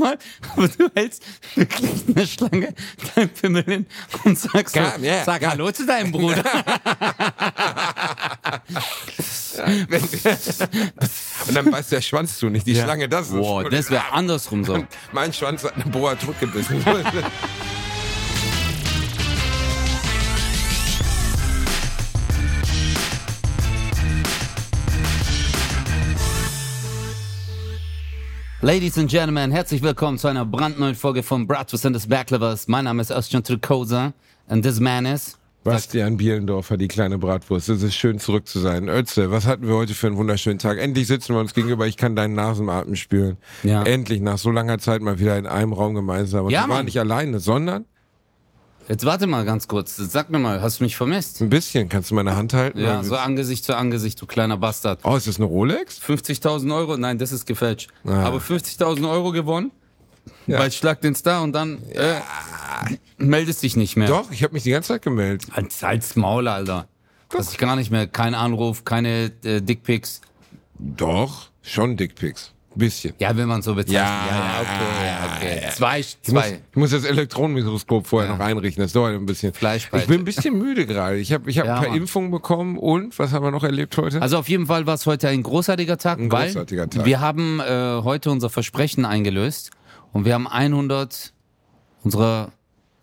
manchmal, aber du hältst wirklich eine Schlange dein Pimmel hin und sagst so, Ja, sag ja. Hallo zu deinem Bruder. Und dann beißt der Schwanz zu, nicht die Schlange. Das ist Boah, das wäre andersrum so. Mein Schwanz hat eine Boa zurückgebissen. Ladies and Gentlemen, herzlich willkommen zu einer brandneuen Folge von Bratwurst and the Backlevers. Mein Name ist Özcan Trikosa and this man is... Bastian Bielendorfer, die kleine Bratwurst. Es ist schön zurück zu sein. Ötze, was hatten wir heute für einen wunderschönen Tag? Endlich sitzen wir uns gegenüber. Ich kann deinen Nasenatem spüren. Ja. Endlich nach so langer Zeit mal wieder in einem Raum gemeinsam. Und Ja, wir waren nicht alleine, sondern Jetzt warte mal ganz kurz. Sag mir mal, hast du mich vermisst? ein bisschen. Kannst du meine Hand halten? Ja, so Angesicht zu Angesicht, du kleiner Bastard. Oh, ist das eine Rolex? 50.000 Euro, nein, das ist gefälscht. Ah. Aber 50.000 Euro gewonnen Ja. bei Schlag den Star und dann äh, meldest dich nicht mehr. Doch, ich habe mich die ganze Zeit gemeldet. Als, als Maul, Alter. Das ich gar nicht mehr. Kein Anruf, keine äh, Dickpics. Doch, schon Dickpics. Bisschen. Ja, wenn man so bezeichnet. Ja, ja, okay, ja, okay. Zwei, Ich muss, ich muss das Elektronenmikroskop vorher Ja. noch einrichten. Das dauert ein bisschen. Ich bin ein bisschen müde gerade. Ich habe ich hab Ja, ein paar Mann. Impfungen bekommen. Und, was haben wir noch erlebt heute? Also auf jeden Fall war es heute ein großartiger Tag, Ein weil großartiger Tag. wir haben äh, heute unser Versprechen eingelöst und wir haben 100 unserer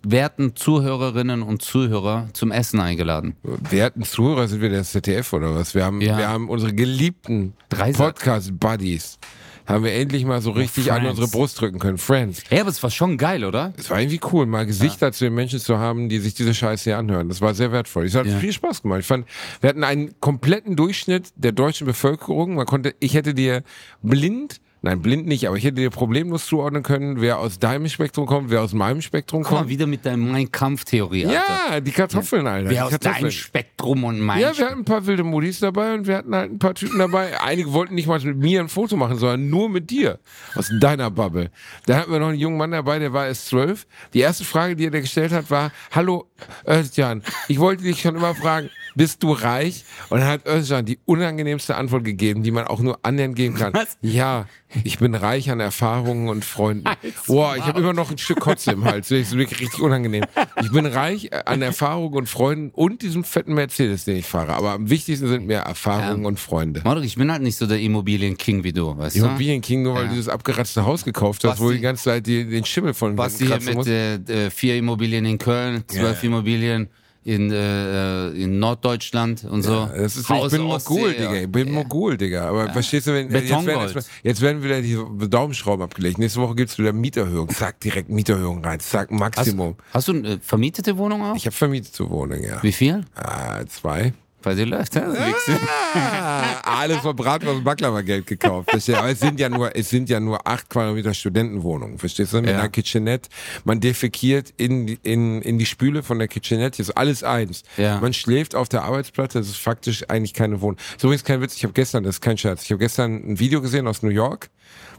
werten Zuhörerinnen und Zuhörer zum Essen eingeladen. werten Zuhörer sind wir der ZDF oder was? Wir haben, Ja. wir haben unsere geliebten. Podcast-Buddies. Haben wir endlich mal so richtig an unsere Brust drücken können. Friends. Ja, aber es war schon geil, oder? Es war irgendwie cool, mal Gesichter zu den Menschen zu haben, die sich diese Scheiße hier anhören. Das war sehr wertvoll. Es hat Ja. viel Spaß gemacht. Ich fand, wir hatten einen kompletten Durchschnitt der deutschen Bevölkerung. Man konnte, ich hätte dir blind, nein, blind nicht, aber ich hätte dir problemlos zuordnen können, wer aus deinem Spektrum kommt, wer aus meinem Spektrum mal, kommt. wieder mit deiner Mein Kampf-Theorie. Ja, die Kartoffeln, Alter. Wer aus deinem Spektrum und mein Ja, wir hatten ein paar wilde Modis dabei und wir hatten halt ein paar Typen dabei. Einige wollten nicht mal mit mir ein Foto machen, sondern nur mit dir. Aus deiner Bubble. Da hatten wir noch einen jungen Mann dabei, der war erst zwölf. Die erste Frage, die er dir gestellt hat, war, hallo Özcan, ich wollte dich schon immer fragen, bist du reich? Und dann hat Özcan die unangenehmste Antwort gegeben, die man auch nur annähernd geben kann. Was? Ja, ich bin reich an Erfahrungen und Freunden. Boah, ich habe immer noch ein Stück Kotze im Hals. Das ist wirklich richtig unangenehm. Ich bin reich an Erfahrungen und Freunden und diesem fetten Mercedes, den ich fahre. Aber am wichtigsten sind mir Erfahrungen Ja. und Freunde. Mordok, ich bin halt nicht so der Immobilien-King wie du, weißt du? Immobilien King, nur weil Ja. du dieses abgeratzte Haus gekauft hast, Was wo du die- die ganze Zeit die, den Schimmel von Was kratzen mit äh, äh, vier Immobilien in Köln, zwölf Ja. Immobilien in, äh, äh, in Norddeutschland und so. Das ist, ich bin Ostsee, Mogul, ja. Digga. Ich bin Mogul, Digga. Aber verstehst du, wenn, jetzt werden, erstmal- jetzt werden wieder die Daumenschrauben abgelegt. Nächste Woche gibt's wieder Mieterhöhung. Zack, direkt Mieterhöhung rein. Zack, Hast, Maximum. hast du eine äh, vermietete Wohnung auch? Ich habe vermietet zur Wohnung, ja. Wie viel? Ah, zwei. Bei dir läuft? Wichse. Ah, alles von Bratwurst und Baklava Geld gekauft. Aber es sind ja nur, es sind ja nur acht Quadratmeter Studentenwohnungen. Verstehst du? Mit Ja. einer Kitchenette. Man defekiert in, die- in, in die Spüle von der Kitchenette. Ist alles eins. Ja. Man schläft auf der Arbeitsplatte. Das ist faktisch eigentlich keine Wohnung. Ist übrigens kein Witz. Ich habe gestern, das ist kein Scherz. Ich habe gestern ein Video gesehen aus New York.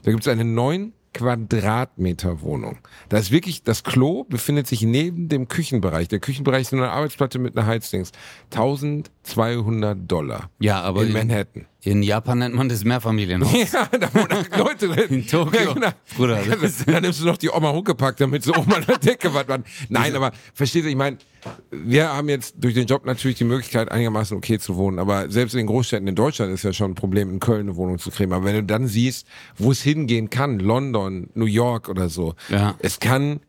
Da gibt es eine neun Quadratmeter Wohnung. Da ist wirklich, das Klo befindet sich neben dem Küchenbereich. Der Küchenbereich ist nur eine Arbeitsplatte mit einer Heizdings. 1200 Dollar. Ja, aber in in, Manhattan. In Japan nennt man das Mehrfamilienhaus. Ja, da wohnen Leute drin. In Tokio. Ja, genau. Bruder, dann nimmst du noch die Oma hochgepackt, damit sie oben an der Decke was machen. Nein, aber versteht ihr, ich meine, wir haben jetzt durch den Job natürlich die Möglichkeit, einigermaßen okay zu wohnen. Aber selbst in den Großstädten in Deutschland ist ja schon ein Problem, in Köln eine Wohnung zu kriegen. Aber wenn du dann siehst, wo es hingehen kann, London, New York oder so, Ja. es kann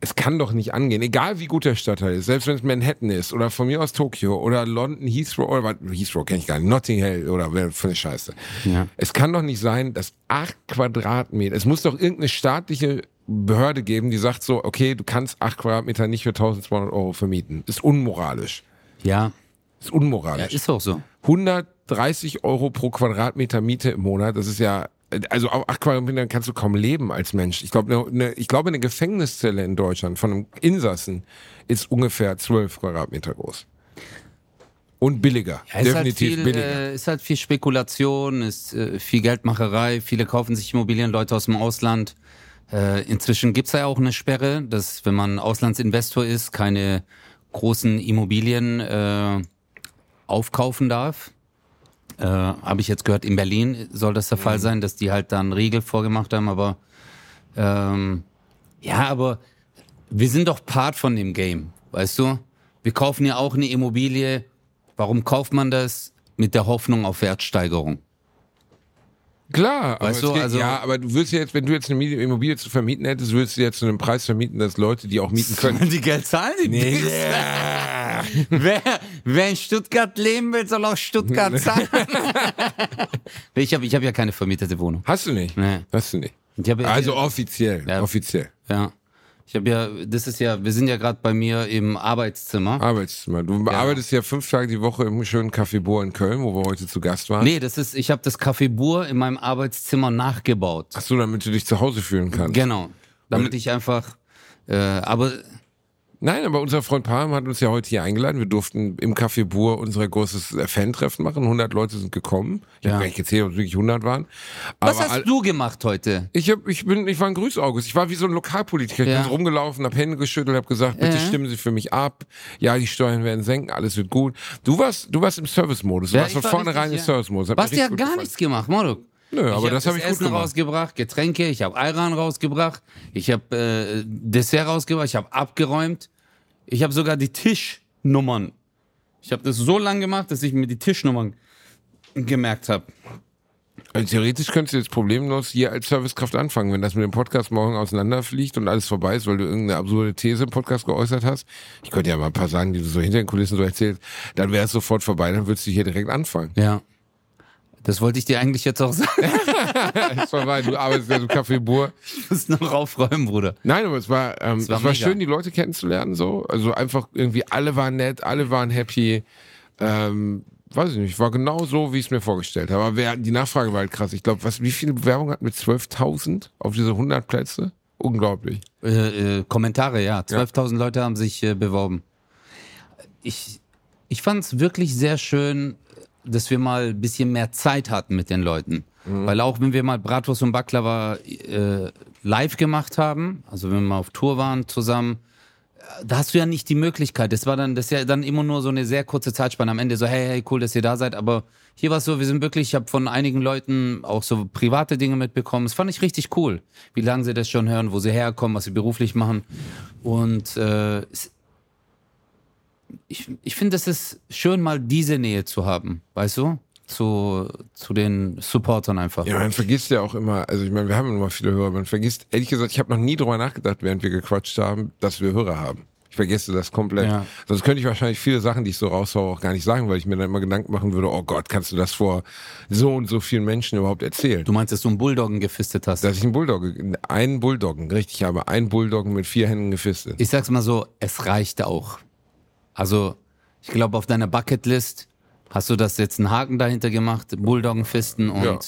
es kann doch nicht angehen, egal wie gut der Stadtteil ist, selbst wenn es Manhattan ist oder von mir aus Tokio oder London, Heathrow oder was, Heathrow kenne ich gar nicht, Notting Hill oder wer für eine Scheiße. Ja. Es kann doch nicht sein, dass acht Quadratmeter, es muss doch irgendeine staatliche Behörde geben, die sagt so, okay, du kannst acht Quadratmeter nicht für 1200 Euro vermieten. Ist unmoralisch. Ja, Ist ja, unmoralisch. ist auch so. 130 Euro pro Quadratmeter Miete im Monat, das ist ja, also acht Quadratmeter kannst du kaum leben als Mensch. Ich glaube, eine, eine, ich glaube, eine Gefängniszelle in Deutschland von einem Insassen ist ungefähr 12 Quadratmeter groß. Und billiger. Ja, halt Definitiv viel, billiger. äh, ist halt viel Spekulation, ist äh, viel Geldmacherei, viele kaufen sich Immobilien, Leute aus dem Ausland. Äh, inzwischen gibt's ja auch eine Sperre, dass wenn man Auslandsinvestor ist, keine großen Immobilien aufkaufen darf. Äh, Habe ich jetzt gehört, in Berlin soll das der Fall sein, dass die halt dann Riegel vorgemacht haben, aber Ähm, ja, aber wir sind doch Part von dem Game, weißt du? Wir kaufen ja auch eine Immobilie. Warum kauft man das? Mit der Hoffnung auf Wertsteigerung. Klar, aber Weißt es du, geht, also- ja, aber du würdest ja jetzt, wenn du jetzt eine Immobilie zu vermieten hättest, würdest du jetzt zu einem Preis vermieten, dass Leute, die auch mieten können. Die Geld zahlen, die Nee. wer, wer in Stuttgart leben will, soll auch Stuttgart zahlen. ich habe ich hab ja keine vermietete Wohnung. Hast du nicht? Nee. Hast du nicht. Also offiziell, Ja. offiziell. ja. Ich habe ja, das ist ja, wir sind ja gerade bei mir im Arbeitszimmer. Arbeitszimmer. Du arbeitest ja fünf Tage die Woche im schönen Café Bohr in Köln, wo wir heute zu Gast waren. Nee, das ist, ich habe das Café Bur in meinem Arbeitszimmer nachgebaut. Ach so, damit du dich zu Hause fühlen kannst. Genau. Damit ich einfach, äh, aber Nein, aber unser Freund Palm hat uns ja heute hier eingeladen. Wir durften im Café Bur unser großes äh, Fan-Treffen machen. 100 Leute sind gekommen. Ich Ja. habe gar nicht gezählt, ob es wirklich 100 waren. was Aber hast all- du gemacht heute? ich, hab, ich, bin, ich war ein Grüßaugus. Ich war wie so ein Lokalpolitiker. Ich Ja. bin so rumgelaufen, hab Hände geschüttelt, hab gesagt, bitte Ja. stimmen Sie für mich ab. Ja, die Steuern werden senken, alles wird gut. Du warst, du warst im Service-Modus. Du warst ich von war vornherein im. Service-Modus. Du hast ja gar gefallen. nichts gemacht, Moruk. Nö, aber ich das habe ich gut Essen gemacht. rausgebracht, Getränke, ich habe Ayran rausgebracht, ich habe äh, Dessert rausgebracht, ich habe abgeräumt, ich habe sogar die Tischnummern. Ich habe das so lang gemacht, dass ich mir die Tischnummern gemerkt habe. Also theoretisch könntest du jetzt problemlos hier als Servicekraft anfangen, wenn das mit dem Podcast morgen auseinanderfliegt und alles vorbei ist, weil du irgendeine absurde These im Podcast geäußert hast. Ich könnte ja mal ein paar sagen, die du so hinter den Kulissen so erzählst. Dann wäre es sofort vorbei, dann würdest du hier direkt anfangen. Ja. Das wollte ich dir eigentlich jetzt auch sagen. Es ist vorbei, du arbeitest ja im Café Bur. Ich muss noch aufräumen, Bruder. Nein, aber es war, ähm, es war war, mega. schön, die Leute kennenzulernen, so. Also einfach irgendwie, alle waren nett, alle waren happy. Ähm, weiß ich nicht, war genau so, wie ich es mir vorgestellt habe. Aber wer, die Nachfrage war halt krass. Ich glaube, was, wie viele Bewerbungen hatten wir? 12.000 auf diese 100 Plätze? Unglaublich. Äh, äh, Kommentare, ja. 12.000 Leute haben sich äh, beworben. Ich, ich fand es wirklich sehr schön, dass wir mal ein bisschen mehr Zeit hatten mit den Leuten. Weil auch wenn wir mal Bratwurst und Baklava äh, live gemacht haben, also wenn wir mal auf Tour waren zusammen, da hast du ja nicht die Möglichkeit. Das war dann, das ist ja dann immer nur so eine sehr kurze Zeitspanne. Am Ende so, hey, hey, cool, dass ihr da seid. Aber hier war es so, wir sind wirklich, ich habe von einigen Leuten auch so private Dinge mitbekommen. Das fand ich richtig cool, wie lange sie das schon hören, wo sie herkommen, was sie beruflich machen. Und äh, es, ich, ich finde, es ist schön, mal diese Nähe zu haben, weißt du? Zu, zu den Supportern einfach. Ja, man vergisst ja auch immer, also ich meine, wir haben immer viele Hörer, man vergisst, ehrlich gesagt, ich habe noch nie drüber nachgedacht, während wir gequatscht haben, dass wir Hörer haben. Ich vergesse das komplett. Ja. Sonst könnte ich wahrscheinlich viele Sachen, die ich so raushaue, auch gar nicht sagen, weil ich mir dann immer Gedanken machen würde, oh Gott, kannst du das vor so und so vielen Menschen überhaupt erzählen? Du meinst, dass du einen Bulldoggen gefistet hast? Dass ich einen Bulldoggen, einen Bulldoggen, richtig, ich habe einen Bulldoggen mit vier Händen gefistet. ich sag's mal so, es reicht auch. Also, ich glaube, auf deiner Bucketlist hast du das jetzt einen Haken dahinter gemacht, Bulldoggenfisten und Ja.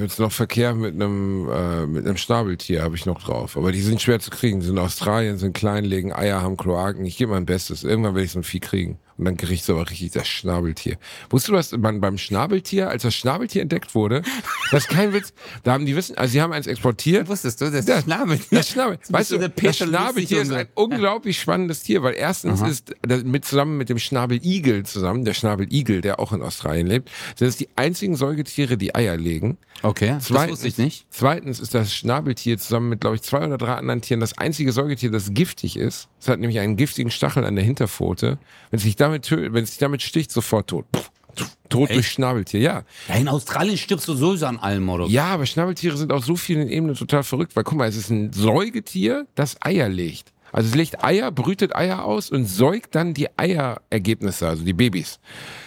Jetzt noch Verkehr mit einem äh, mit einem Schnabeltier habe ich noch drauf, aber die sind schwer zu kriegen. Die sind in Australien, sind klein, legen Eier, haben Kloaken. Ich gebe mein Bestes. Irgendwann werde ich so ein Vieh kriegen und dann kriegst du aber richtig das Schnabeltier. Wusstest du, dass man beim Schnabeltier, als das Schnabeltier entdeckt wurde, das ist kein Witz, da haben die wissen, also sie haben eins exportiert. Wusstest du, das Das- Schnabel. Das Schnabel. bist Weißt du das Schnabeltier ist ein unglaublich spannendes Tier, weil erstens ist das mit zusammen mit dem Schnabeligel zusammen, der Schnabeligel, der auch in Australien lebt, sind es die einzigen Säugetiere, die Eier legen. Okay, das Zweitens, wusste ich nicht. Zweitens ist das Schnabeltier zusammen mit, glaube ich, zwei oder drei anderen Tieren das einzige Säugetier, das giftig ist. Es hat nämlich einen giftigen Stachel an der Hinterpfote. Wenn es sich damit, wenn es sich damit sticht, sofort tot. Pff, Tot durch Schnabeltier, ja. Ja, in Australien stirbst du sowieso an allem, oder? Ja, aber Schnabeltiere sind auf so vielen Ebenen total verrückt, weil guck mal, es ist ein Säugetier, das Eier legt. Also es legt Eier, brütet Eier aus und säugt dann die Eierergebnisse, also die Babys.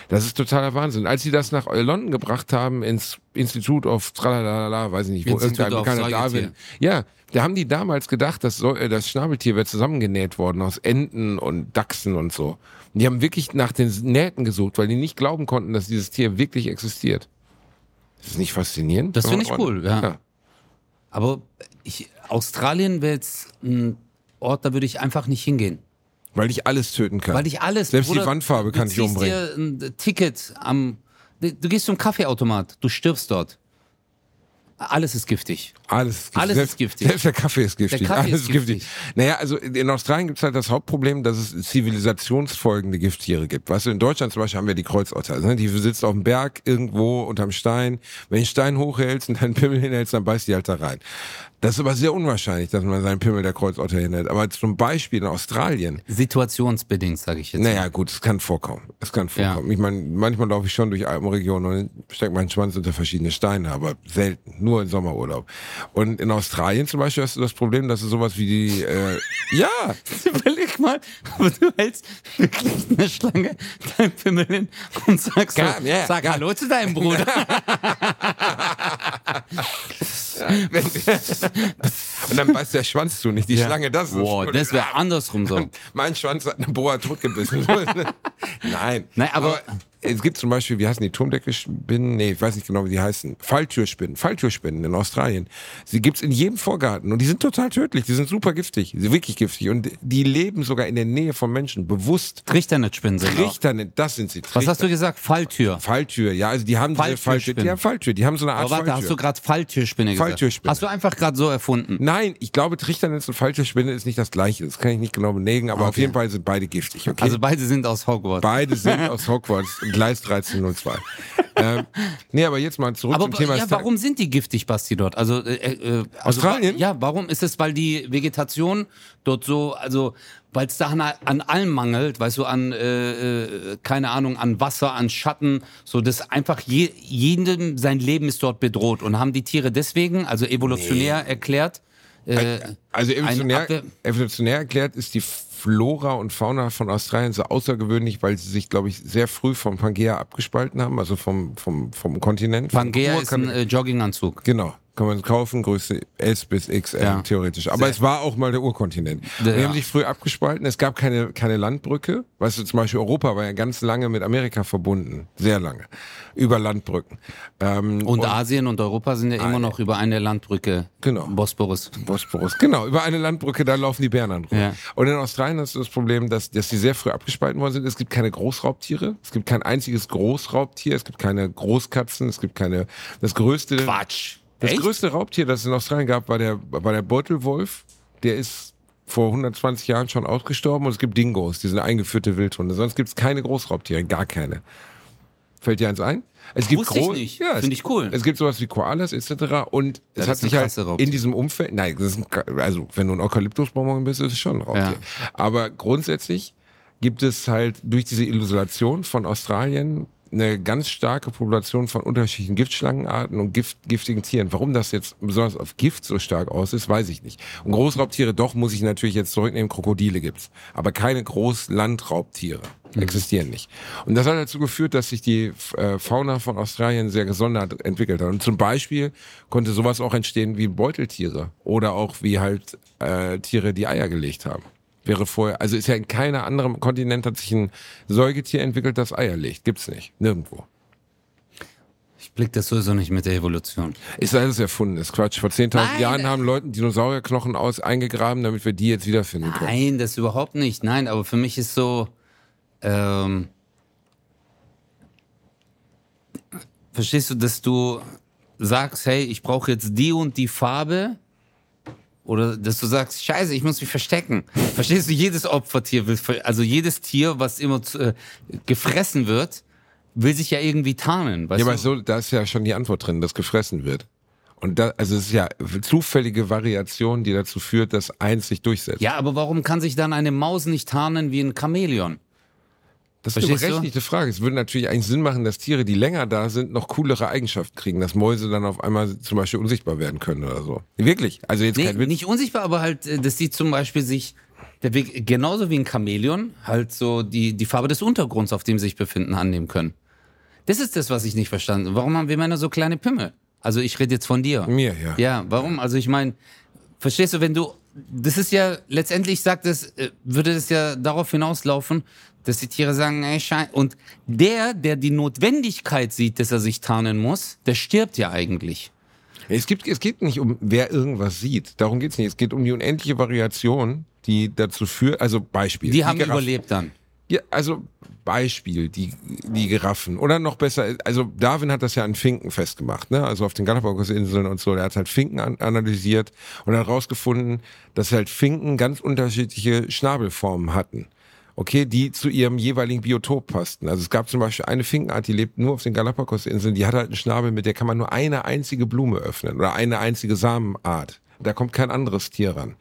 Das ist totaler Wahnsinn. Als sie das nach London gebracht haben, ins Institute of Tralalala, weiß ich nicht, wo Institute irgendein bekannter. Darwin. Ja, da haben die damals gedacht, dass so, äh, das Schnabeltier wird zusammengenäht worden aus Enten und Dachsen und so. Die haben wirklich nach den Nähten gesucht, weil die nicht glauben konnten, dass dieses Tier wirklich existiert. Das ist nicht faszinierend? Das finde ich cool, ja. ja. Aber ich, Australien wäre jetzt ein Ort, da würde ich einfach nicht hingehen. Weil ich alles töten kann. Weil ich alles. Selbst die Wandfarbe kann du ich umbringen. dir ein Ticket am. Du gehst zum Kaffeeautomat, du stirbst dort. Alles ist giftig. Alles ist giftig. Alles selbst, ist giftig. Selbst der Kaffee ist giftig. Der Kaffee Alles ist giftig. Naja, also in Australien gibt es halt das Hauptproblem, dass es zivilisationsfolgende Gifttiere gibt. Weißt du, in Deutschland zum Beispiel haben wir die Kreuzotter. Ne? Die sitzt auf dem Berg irgendwo unterm Stein. Wenn du den Stein hochhältst und deinen Pimmel hinhältst, dann beißt die halt da rein. Das ist aber sehr unwahrscheinlich, dass man seinen Pimmel der Kreuzotter hinhält. Aber zum Beispiel in Australien. Situationsbedingt, sage ich jetzt. Naja, gut, es kann vorkommen. Es kann vorkommen. Ja. Ich meine, manchmal laufe ich schon durch Alpenregionen und stecke meinen Schwanz unter verschiedene Steine, aber selten. Nur im Sommerurlaub. Und in Australien zum Beispiel hast du das Problem, dass du sowas wie die, äh, ja. Überleg mal, aber du hältst wirklich eine Schlange dein Pimmel hin und sagst so, ja, sag. Hallo zu deinem Bruder. und dann beißt der Schwanz zu, nicht die ja. Schlange das. Boah, das wäre andersrum so. Mein Schwanz hat eine Boa totgebissen. Nein. Nein, aber, aber es gibt zum Beispiel, wie heißen die Turmdeckelspinnen? Nee, ich weiß nicht genau, wie die heißen. Falltürspinnen. Falltürspinnen in Australien. Sie gibt's in jedem Vorgarten und die sind total tödlich. Die sind super giftig. Sie sind wirklich giftig und die leben sogar in der Nähe von Menschen, bewusst. Trichternetzspinnen sind Trichternet, das sind sie. Trichter. Was hast du gesagt? Falltür. Falltür, ja, also die haben diese Falltür. Die haben Falltür, die haben so eine Art Aber warte, Falltür. hast du gerade Falltürspinne gesagt? Falltürspinne. Hast du einfach gerade so erfunden? Nein, ich glaube Trichternetz und Falltürspinne ist nicht das gleiche. Das kann ich nicht genau belegen, aber okay. auf jeden Fall sind beide giftig, okay? Also beide sind aus Hogwarts. Beide sind aus Hogwarts. Gleis 13 002. ähm, nee, aber jetzt mal zurück aber, zum Thema. Ja, warum sind die giftig, Basti, dort? Also, äh, äh, also Australien? Ja, warum ist es, weil die Vegetation dort so, also weil es da an, an, allem mangelt, weißt du, an, äh, äh, keine Ahnung, an Wasser, an Schatten, so dass einfach je, jedem sein Leben ist dort bedroht und haben die Tiere deswegen, also evolutionär nee. erklärt, äh, also evolutionär, evolutionär erklärt ist die Flora und Fauna von Australien so außergewöhnlich, weil sie sich, glaube ich, sehr früh vom Pangea abgespalten haben, also vom, vom, vom Kontinent. Pangea ist ein äh, Jogginganzug. Genau kann man kaufen, Größe S bis XL ja. theoretisch. Aber Sehr. es war auch mal der Urkontinent. Ja. Die haben sich früh abgespalten. Es gab keine, keine Landbrücke. Weißt du, zum Beispiel Europa war ja ganz lange mit Amerika verbunden. Sehr lange. Über Landbrücken. Ähm, und, und, Asien und Europa sind ja immer noch über eine Landbrücke. Genau. Bosporus. Bosporus. Genau. Über eine Landbrücke, da laufen die Bären an. Ja. Und in Australien hast du das Problem, dass, dass die sehr früh abgespalten worden sind. Es gibt keine Großraubtiere. Es gibt kein einziges Großraubtier. Es gibt keine Großkatzen. Es gibt keine, das größte. Quatsch. Das Echt? größte Raubtier, das es in Australien gab, war der, war der Beutelwolf. Der ist vor 120 Jahren schon ausgestorben und es gibt Dingos, die sind eingeführte Wildhunde. Sonst gibt es keine Großraubtiere, gar keine. Fällt dir eins ein? Es gibt Wusste ich nicht. Ja, Finde ich cool. Es gibt sowas wie Koalas etc. Und es hat sich halt in diesem Umfeld, nein, das ein, also wenn du ein Eukalyptusbonbon bist, ist es schon ein Raubtier. Ja. Aber grundsätzlich gibt es halt durch diese Illusion von Australien eine ganz starke Population von unterschiedlichen Giftschlangenarten und Gift, giftigen Tieren. Warum das jetzt besonders auf Gift so stark aus ist, weiß ich nicht. Und Großraubtiere doch muss ich natürlich jetzt zurücknehmen. Krokodile gibt's, aber keine Großlandraubtiere mhm. existieren nicht. Und das hat dazu geführt, dass sich die äh, Fauna von Australien sehr gesondert entwickelt hat. Und zum Beispiel konnte sowas auch entstehen wie Beuteltiere oder auch wie halt äh, Tiere, die Eier gelegt haben wäre vorher, also ist ja in keiner anderen Kontinent hat sich ein Säugetier entwickelt, das Eier legt. Gibt's nicht. Nirgendwo. Ich blick das sowieso nicht mit der Evolution. Ist alles erfunden, ist Quatsch. Vor 10.000 Jahren haben Leute Dinosaurierknochen aus eingegraben, damit wir die jetzt wiederfinden können. Nein, das überhaupt nicht. Nein, aber für mich ist so, ähm, verstehst du, dass du sagst, hey, ich brauche jetzt die und die Farbe oder dass du sagst, scheiße, ich muss mich verstecken. Verstehst du, jedes Opfertier will, also jedes Tier, was immer äh, gefressen wird, will sich ja irgendwie tarnen. Weißt ja, aber so, da ist ja schon die Antwort drin, dass gefressen wird. Und da, also es ist ja zufällige Variation, die dazu führt, dass eins sich durchsetzt. Ja, aber warum kann sich dann eine Maus nicht tarnen wie ein Chamäleon? Das ist eine berechtigte Frage. Es würde natürlich eigentlich Sinn machen, dass Tiere, die länger da sind, noch coolere Eigenschaften kriegen, dass Mäuse dann auf einmal zum Beispiel unsichtbar werden können oder so. Wirklich. Also jetzt nee, kein Witz. Nicht unsichtbar, aber halt, äh, dass die zum Beispiel sich, der Weg, genauso wie ein Chamäleon, halt so die, die Farbe des Untergrunds, auf dem sie sich befinden, annehmen können. Das ist das, was ich nicht verstanden habe. Warum haben wir Männer so kleine Pimmel? Also ich rede jetzt von dir. Mir, ja. Ja, warum? Also ich meine, verstehst du, wenn du, das ist ja, letztendlich sagt es, äh, würde das ja darauf hinauslaufen, dass die Tiere sagen, ey, schein. Und der, der die Notwendigkeit sieht, dass er sich tarnen muss, der stirbt ja eigentlich. Es, gibt, es geht nicht um, wer irgendwas sieht. Darum geht's nicht. Es geht um die unendliche Variation, die dazu führt, also Beispiel. Die, die haben Giraffen. überlebt dann. Ja, also Beispiel, die, die Giraffen. Oder noch besser, also Darwin hat das ja an Finken festgemacht, ne? Also auf den Galapagos-Inseln und so. Er hat halt Finken an, analysiert und hat herausgefunden, dass halt Finken ganz unterschiedliche Schnabelformen hatten okay, die zu ihrem jeweiligen Biotop passten. Also es gab zum Beispiel eine Finkenart, die lebt nur auf den Galapagos-Inseln, die hat halt einen Schnabel, mit der kann man nur eine einzige Blume öffnen oder eine einzige Samenart. Da kommt kein anderes Tier ran.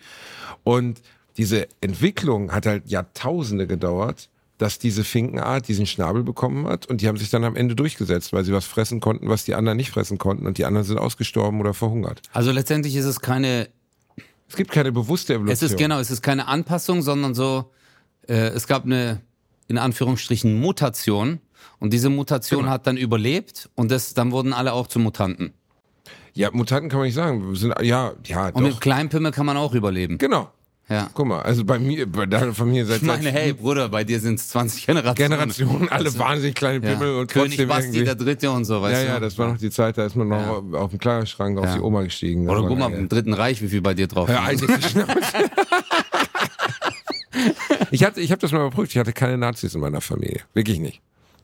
Und diese Entwicklung hat halt Jahrtausende gedauert, dass diese Finkenart diesen Schnabel bekommen hat und die haben sich dann am Ende durchgesetzt, weil sie was fressen konnten, was die anderen nicht fressen konnten und die anderen sind ausgestorben oder verhungert. Also letztendlich ist es keine, Es gibt keine bewusste Evolution. es ist genau, es ist keine Anpassung, sondern so, äh, es gab eine, in Anführungsstrichen, Mutation und diese Mutation Genau. hat dann überlebt und das, dann wurden alle auch zu Mutanten. Ja, Mutanten kann man nicht sagen. Sind, ja, ja, Und mit doch. Kleinpimmel kann man auch überleben. Genau. Ja. Guck mal, also bei mir, bei deiner Familie seit Ich meine, seit hey Bruder, bei dir sind es 20 Generationen. Generationen, alle Also, wahnsinnig kleine Ja. Pimmel und König trotzdem Basti irgendwie. der Dritte und so, weißt ja, du? ja, das war noch die Zeit, da ist man noch auf dem Kleiderschrank auf Ja. die Oma gestiegen. Oder guck mal, im Dritten Reich, wie viel bei dir drauf ist. jetzt die Schnauze. ich hatte, ich habe das mal überprüft. Ich hatte keine Nazis in meiner Familie, wirklich nicht.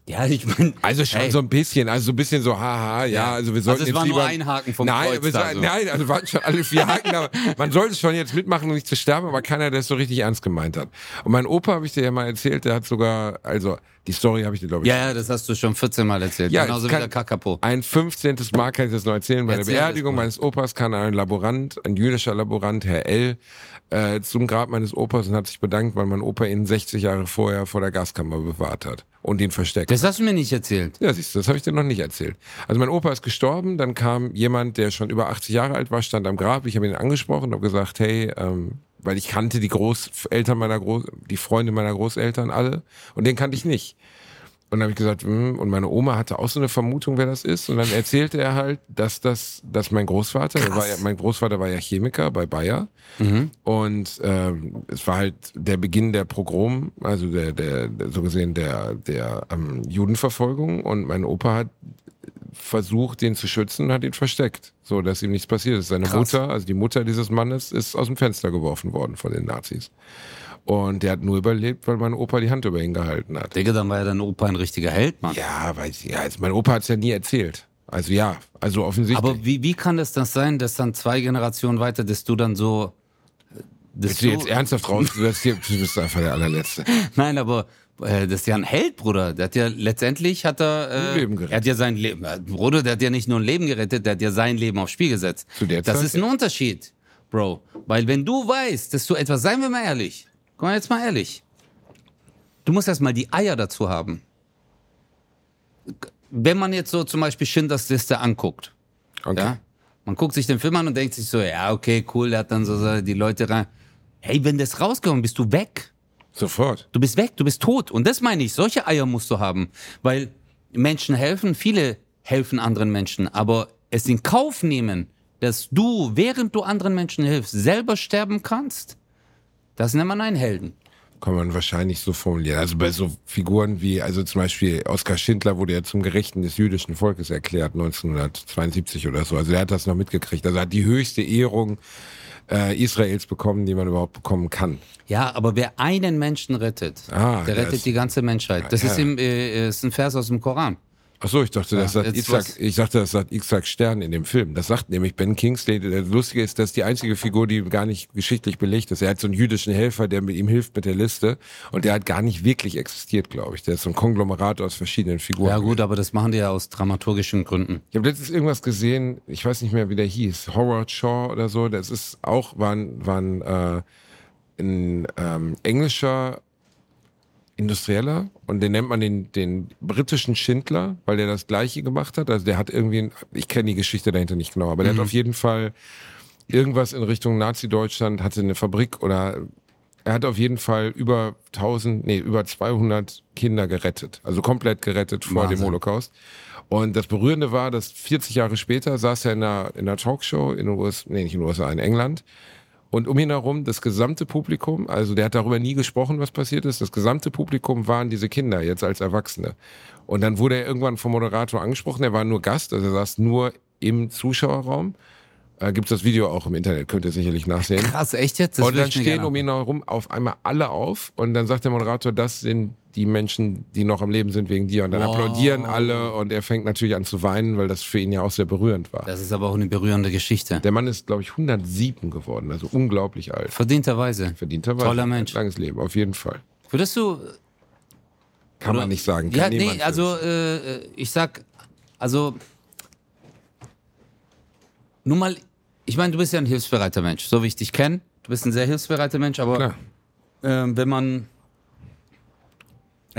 Ja, ich meine, Also schon Hey. so ein bisschen, also so ein bisschen so, haha, ja, Ja. also wir Also sollten es jetzt war nur lieber, ein Haken vom nein, Kreuz da, so. nein, also waren schon alle vier Haken, aber man sollte schon jetzt mitmachen, um nicht zu sterben, aber keiner, der es so richtig ernst gemeint hat. Und mein Opa, habe ich dir ja mal erzählt, der hat sogar, also die Story habe ich dir, glaube ich, ja, ja, das hast du schon 14 Mal erzählt. Ja, Genauso es wie kann- der Kakapo. Ein 15. Mal kann ich das noch erzählen. Bei Erzähl der Beerdigung meines Opas kam ein Laborant, ein jüdischer Laborant, Herr L., äh, zum Grab meines Opas und hat sich bedankt, weil mein Opa ihn 60 Jahre vorher vor der Gaskammer bewahrt hat und ihn versteckt. Das hast du mir nicht erzählt. ja, siehst du, das habe ich dir noch nicht erzählt. Also mein Opa ist gestorben, dann kam jemand, der schon über 80 Jahre alt war, stand am Grab. Ich habe ihn angesprochen und habe gesagt, hey, ähm, weil ich kannte die Großeltern meiner Groß, die Freunde meiner Großeltern alle und den kannte ich nicht. Und dann habe ich gesagt, hm, und meine Oma hatte auch so eine Vermutung, wer das ist. Und dann erzählte er halt, dass das, dass mein Großvater, war ja, mein Großvater war ja Chemiker bei Bayer. Und ähm, es war halt der Beginn der Pogrom, also der, der, der so gesehen der, der ähm, Judenverfolgung. Und mein Opa hat versucht, den zu schützen und hat ihn versteckt, so dass ihm nichts passiert ist. Seine Krass. Mutter, also die Mutter dieses Mannes, ist aus dem Fenster geworfen worden von den Nazis. Und der hat nur überlebt, weil mein Opa die Hand über ihn gehalten hat. Digga, dann war ja dein Opa ein richtiger Held, Mann. Ja, weiß ich, ja, also mein Opa hat es ja nie erzählt. Also ja, also offensichtlich. Aber wie, wie kann das das sein, dass dann zwei Generationen weiter, dass du dann so. äh, Dass Willst du jetzt ernsthaft raus? Du bist, einfach der allerletzte. Nein, aber das ist ja ein Held, Bruder. Der hat ja letztendlich hat er. Äh, Ein Leben gerettet. Er hat ja sein Leben. äh, Bruder, der hat ja nicht nur ein Leben gerettet, der hat ja sein Leben aufs Spiel gesetzt. Zu der das Zeit, ist ein Unterschied, Bro. Weil wenn du weißt, dass du etwas, seien wir mal ehrlich, komm mal jetzt mal ehrlich. Du musst erst mal die Eier dazu haben. Wenn man jetzt so zum Beispiel Schindlers Liste anguckt, Okay. ja, man guckt sich den Film an und denkt sich so, ja, okay, cool, der hat dann so so die Leute rein. Hey, wenn das rausgekommen, bist du weg. Sofort. Du bist weg, du bist tot. Und das meine ich, solche Eier musst du haben. Weil Menschen helfen, viele helfen anderen Menschen, aber es in Kauf nehmen, dass du, während du anderen Menschen hilfst, selber sterben kannst, das nennt man einen Helden. Kann man wahrscheinlich so formulieren. Also bei so Figuren wie, also zum Beispiel Oskar Schindler wurde ja zum Gerechten des jüdischen Volkes erklärt, 1972 oder so. Also er hat das noch mitgekriegt. Also er hat die höchste Ehrung äh, Israels bekommen, die man überhaupt bekommen kann. Ja, aber wer einen Menschen rettet, Ah, der rettet die ganze Menschheit. Das Ja, ist, im, äh, ist ein Vers aus dem Koran. Ach so, ich dachte, das Ja, sagt jetzt Isaac, ich dachte, das sagt Isaac Stern in dem Film. Das sagt nämlich Ben Kingsley. Das Lustige ist, dass die einzige Figur, die gar nicht geschichtlich belegt ist. Er hat so einen jüdischen Helfer, der mit ihm hilft mit der Liste. Und der hat gar nicht wirklich existiert, glaube ich. Der ist so ein Konglomerat aus verschiedenen Figuren. Ja gut, aber das machen die ja aus dramaturgischen Gründen. Ich habe letztens irgendwas gesehen, ich weiß nicht mehr, wie der hieß, Howard Shaw oder so. Das ist auch, war ein, war ein, äh, ein ähm, englischer Industrieller und den nennt man den, den britischen Schindler, weil der das Gleiche gemacht hat. Also der hat irgendwie, ich kenne die Geschichte dahinter nicht genau, aber der hat auf jeden Fall irgendwas in Richtung Nazi-Deutschland, hatte eine Fabrik oder er hat auf jeden Fall über 1000, nee, über 200 Kinder gerettet. Also komplett gerettet vor Wahnsinn. dem Holocaust. Und das Berührende war, dass 40 Jahre später saß er in einer, in einer Talkshow in den USA, nee, nicht in den USA, in England. Und um ihn herum das gesamte Publikum, also der hat darüber nie gesprochen, was passiert ist. Das gesamte Publikum waren diese Kinder, jetzt als Erwachsene. Und dann wurde er irgendwann vom Moderator angesprochen, er war nur Gast, also er saß nur im Zuschauerraum. Äh, Gibt das Video auch im Internet, könnt ihr sicherlich nachsehen. Krass, echt jetzt? Das und dann stehen um ihn herum auf einmal alle auf und dann sagt der Moderator, das sind die Menschen, die noch am Leben sind wegen dir. Und dann Wow. applaudieren alle und er fängt natürlich an zu weinen, weil das für ihn ja auch sehr berührend war. Das ist aber auch eine berührende Geschichte. Der Mann ist, glaube ich, 107 geworden, also unglaublich alt. Verdienterweise. Verdienterweise. Toller Mensch. Langes Leben, auf jeden Fall. Würdest du. Kann oder- man nicht sagen. Kann Ja, nee, also äh, äh, ich sag, also nur mal ich meine, du bist ja ein hilfsbereiter Mensch, so wie ich dich kenne. Du bist ein sehr hilfsbereiter Mensch, aber ähm, wenn man.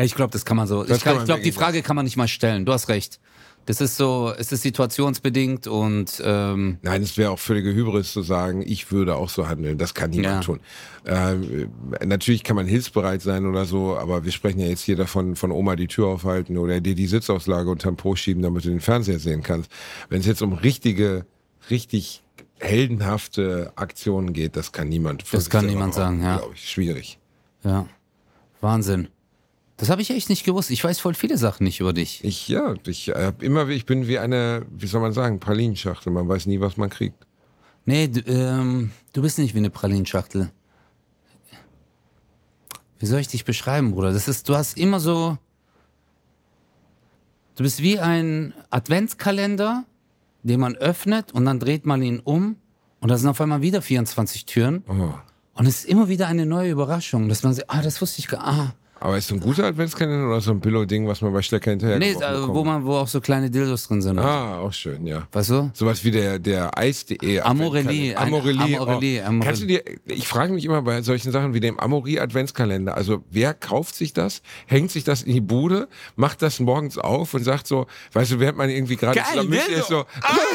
Ich glaube, das kann man so. Das ich ich glaube, die Frage kann man nicht mal stellen. Du hast recht. Das ist so, es ist situationsbedingt und ähm, Nein, es wäre auch völlige Hybris zu sagen, ich würde auch so handeln. Das kann niemand Ja. tun. Ähm, natürlich kann man hilfsbereit sein oder so, aber wir sprechen ja jetzt hier davon, von Oma die Tür aufhalten oder dir die Sitzauslage unterm Po schieben, damit du den Fernseher sehen kannst. Wenn es jetzt um richtige, richtig heldenhafte Aktionen geht, das kann niemand. Das kann niemand sagen, ja. Glaube ich. Schwierig. ja, Wahnsinn. Das habe ich echt nicht gewusst. Ich weiß voll viele Sachen nicht über dich. Ich, ja, ich hab immer, wie- ich bin wie eine, wie soll man sagen, Pralinschachtel. Man weiß nie, was man kriegt. Nee, du, ähm, du bist nicht wie eine Pralinschachtel. Wie soll ich dich beschreiben, Bruder? Das ist, du hast immer so. Du bist wie ein Adventskalender, den man öffnet und dann dreht man ihn um und da sind auf einmal wieder 24 Türen Oh. und es ist immer wieder eine neue Überraschung, dass man sagt, ah, das wusste ich gar ah. Aber ist so ein guter Adventskalender oder so ein Billo-Ding, was man bei Stecker hinterher Nee, bekommt? wo man, wo auch so kleine Dildos drin sind. Ah, auch schön, ja. Weißt du? Sowas wie der, der Eis.de. Amorelli, ein Amorelli. Amorelli, oh. Kannst du dir, ich frage mich immer bei solchen Sachen wie dem Amori Adventskalender. Also, wer kauft sich das, hängt sich das in die Bude, macht das morgens auf und sagt so, weißt du, während man irgendwie gerade Islamist ist, so, ja,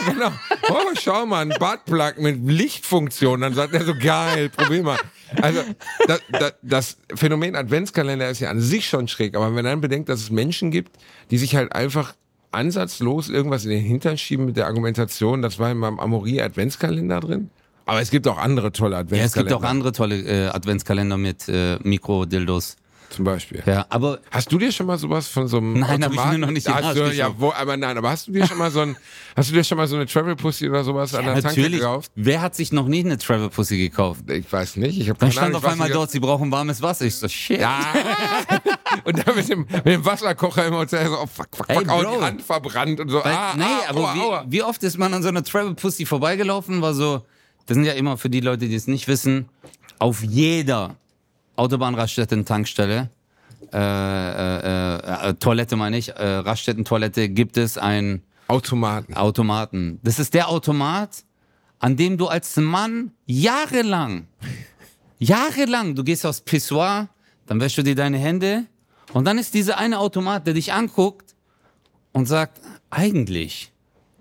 genau, oh, schau mal, ein Buttplug mit Lichtfunktion. Dann sagt er so, geil, probier mal. Also, das, das, das Phänomen Adventskalender ist ja an sich schon schräg, aber wenn man dann bedenkt, dass es Menschen gibt, die sich halt einfach ansatzlos irgendwas in den Hintern schieben mit der Argumentation, das war in meinem Amorie Adventskalender drin. Aber es gibt auch andere tolle Ja, es Adventskalender. gibt auch andere tolle äh, Adventskalender mit äh, Mikrodildos. Zum Beispiel. Ja, aber Hast du dir schon mal sowas von so einem Nein, hab ich mir noch nicht Hast du, ja, wo, aber nein, aber hast du dir schon mal so ein, hast du dir schon mal so eine Travel Pussy oder sowas an der Tanke natürlich, gekauft? wer hat sich noch nie eine Travel Pussy gekauft? Ich weiß nicht, ich habe Dann stand Ahnung, auf einmal dort, sie brauchen warmes Wasser. Ich so, shit. Ja. und dann mit dem, mit dem Wasserkocher im Hotel so, oh, fuck, fuck, Ey, fuck, Bro. die Hand verbrannt und so. Weil, ah, nee, ah, aber aua, aua. wie, wie oft ist man an so einer Travel Pussy vorbeigelaufen? War so, das sind ja immer für die Leute, die es nicht wissen, auf jeder Autobahnraststätte eine Tankstelle, äh, äh, äh, äh, Toilette meine ich, äh, Raststätten-Toilette gibt es ein Automaten. Automaten. Das ist der Automat, an dem du als Mann jahrelang, jahrelang, du gehst aufs Pissoir, dann wäschst du dir deine Hände und dann ist dieser eine Automat, der dich anguckt und sagt, eigentlich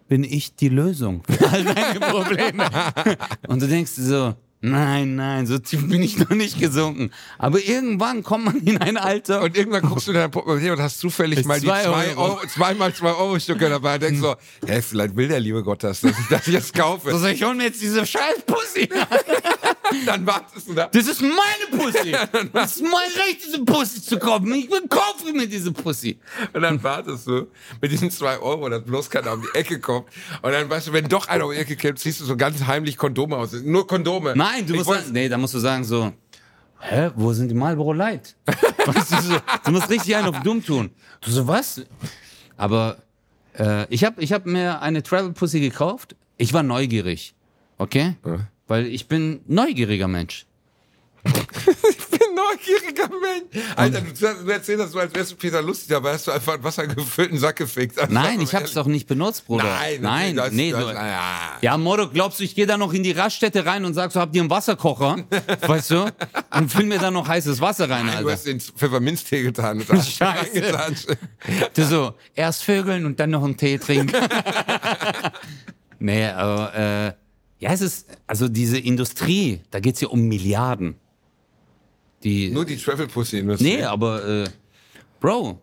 bin ich die Lösung für all deine Probleme. und du denkst so, nein, nein, so tief bin ich noch nicht gesunken. Aber irgendwann kommt man in ein Alter Und irgendwann guckst du in dein Portemonnaie und hast zufällig Ist mal die zwei zwei Euro. Euro, zweimal zwei Euro Stücke dabei und denkst so, hä, vielleicht will der liebe Gott das, dass ich das jetzt kaufe. so, ich hol mir jetzt diese scheiß Pussy. Dann wartest du da. Das ist meine Pussy. Das ist mein Recht, diese Pussy zu kaufen. Ich will kaufen mir diese Pussy. Und dann wartest du mit diesen zwei Euro, dass bloß keiner um die Ecke kommt. Und dann weißt du, wenn doch einer um die Ecke kommt, ziehst du so ganz heimlich Kondome aus. Nur Kondome. Nein, du Ich musst nee, da musst du sagen so, hä, wo sind die Marlboro Light? Weißt du, so, du musst richtig einen auf dumm tun. Du so, was? Aber äh, ich habe ich hab mir eine Travel Pussy gekauft. Ich war neugierig, okay? Weil ich bin neugieriger Mensch. Ich bin neugieriger Mensch. Alter, du, du erzählst das so, als wärst du Peter Lustig, dabei hast du einfach einen wassergefüllten Sack gefickt. Also, Nein, ich hab's doch nicht benutzt, Bruder. Nein, nein, das- nee, das- du, ja. Ja, Moro, glaubst du, ich gehe da noch in die Raststätte rein und sag so, habt ihr einen Wasserkocher? weißt du? Und füll mir da noch heißes Wasser rein, Du Alter. hast den Pfefferminztee getan. Das hast du Scheiße. Du so, erst Vögeln und dann noch einen Tee trinken. nee, aber, äh, ja, es ist, also diese Industrie, da geht's ja um Milliarden. Die, Nur die Travel Pussy Industrie. nee, aber, äh, Bro,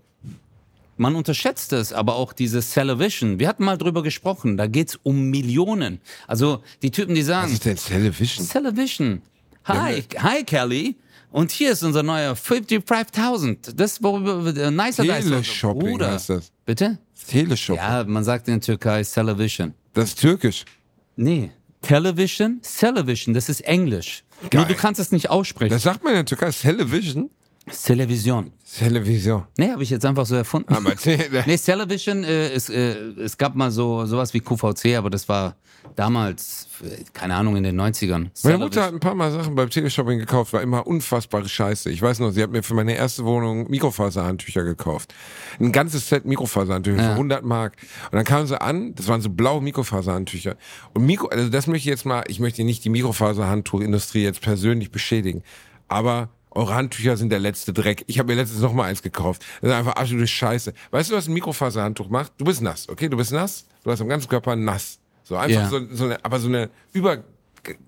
man unterschätzt es, aber auch diese Television. Wir hatten mal drüber gesprochen, da geht's um Millionen. Also, die Typen, die Was sagen, ist denn Television? Television. Hi, hi Kelly. Und hier ist unser neuer 55.000. Das worüber wir nicer Teleshopping Bruder. heißt das. Bitte? Teleshopping. Ja, man sagt in der Türkei Television. Das ist türkisch. Nee, Television, Television, das ist Englisch. Nur du kannst es nicht aussprechen. Das sagt man in der Türkei. Television. Television. Television. Nee, habe ich jetzt einfach so erfunden. Aber nee, Television, äh, es, äh, es gab mal so sowas wie QVC, aber das war damals, äh, keine Ahnung, in den 90ern. Meine Mutter hat ein paar Mal Sachen beim Teleshopping gekauft, war immer unfassbare Scheiße. Ich weiß noch, sie hat mir für meine erste Wohnung Mikrofaserhandtücher gekauft. Ein ganzes Set Mikrofaserhandtücher Ja. für 100 Mark. Und dann kamen sie an, das waren so blaue Mikrofaserhandtücher. Und Mikro, also das möchte ich jetzt mal, ich möchte nicht die Mikrofaserhandtuchindustrie jetzt persönlich beschädigen, aber eure Handtücher sind der letzte Dreck. Ich habe mir letztens noch mal eins gekauft. Das ist einfach absolute Scheiße. Weißt du, was ein Mikrofaserhandtuch macht? Du bist nass, okay? Du bist nass. Du hast am ganzen Körper nass. So einfach Ja. so, so eine, aber so eine über,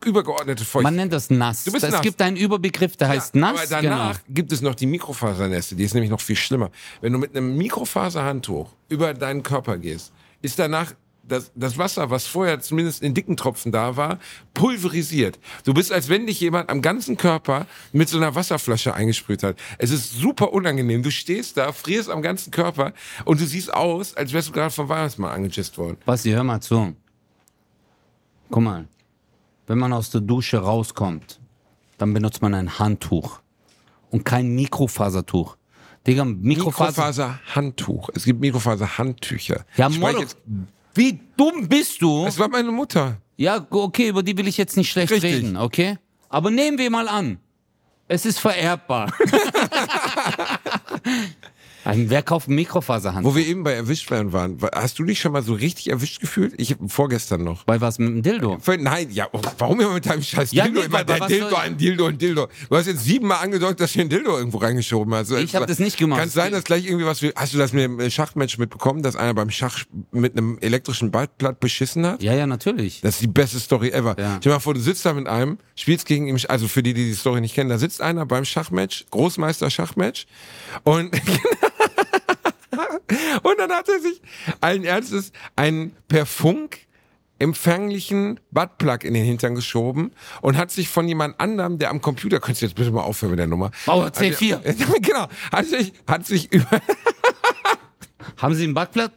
übergeordnete Feuchtigkeit. Man nennt das nass. Du bist es nass. gibt einen Überbegriff, der heißt Ja, nass. Aber danach gibt es noch die Mikrofasernässe, die ist nämlich noch viel schlimmer. Wenn du mit einem Mikrofaserhandtuch über deinen Körper gehst, ist danach das, das Wasser, was vorher zumindest in dicken Tropfen da war, pulverisiert. Du bist, als wenn dich jemand am ganzen Körper mit so einer Wasserflasche eingesprüht hat. Es ist super unangenehm. Du stehst da, frierst am ganzen Körper und du siehst aus, als wärst du gerade vom Weihnachtsmann angejist worden. Basti, hör mal zu. Guck mal, wenn man aus der Dusche rauskommt, dann benutzt man ein Handtuch und kein Mikrofasertuch. Digga, Mikrofaser. Mikrofaserhandtuch. Es gibt Mikrofaserhandtücher. Ja, Ich jetzt, wie dumm bist du? es war meine Mutter. Ja, okay, über die will ich jetzt nicht schlecht Richtig. reden, okay? Aber nehmen wir mal an, es ist vererbbar. Wer kauft ein Mikrofaserhandtuch? Wo wir eben bei erwischt werden waren, wa- hast du dich schon mal so richtig erwischt gefühlt? Ich vorgestern noch. Bei was mit dem Dildo? Voll- Nein, ja, oh, warum immer mit deinem scheiß Ja, Dildo? nee, immer was Dildo, ein Dildo, ein Dildo. Du hast jetzt siebenmal angedeutet, dass du ein Dildo irgendwo reingeschoben hast. Ich hab das nicht gemacht. Kann es sein, dass gleich irgendwie was, hast du das mit dem äh, Schachmatch mitbekommen, dass einer beim Schach mit einem elektrischen Ballblatt beschissen hat? Ja, ja, natürlich. Das ist die beste Story ever. Ja. Stell dir mal vor, du sitzt da mit einem, spielst gegen ihn, also für die, die die Story nicht kennen, da sitzt einer beim Schachmatch, Großmeister-Schachmatch und und dann hat er sich allen Ernstes einen per Funk empfänglichen Buttplug in den Hintern geschoben und hat sich von jemand anderem, der am Computer, könntest du jetzt bitte mal aufhören mit der Nummer? Bauer Hat C4. er- genau, hat sich, hat sich über, Haben Sie ein Backblatt?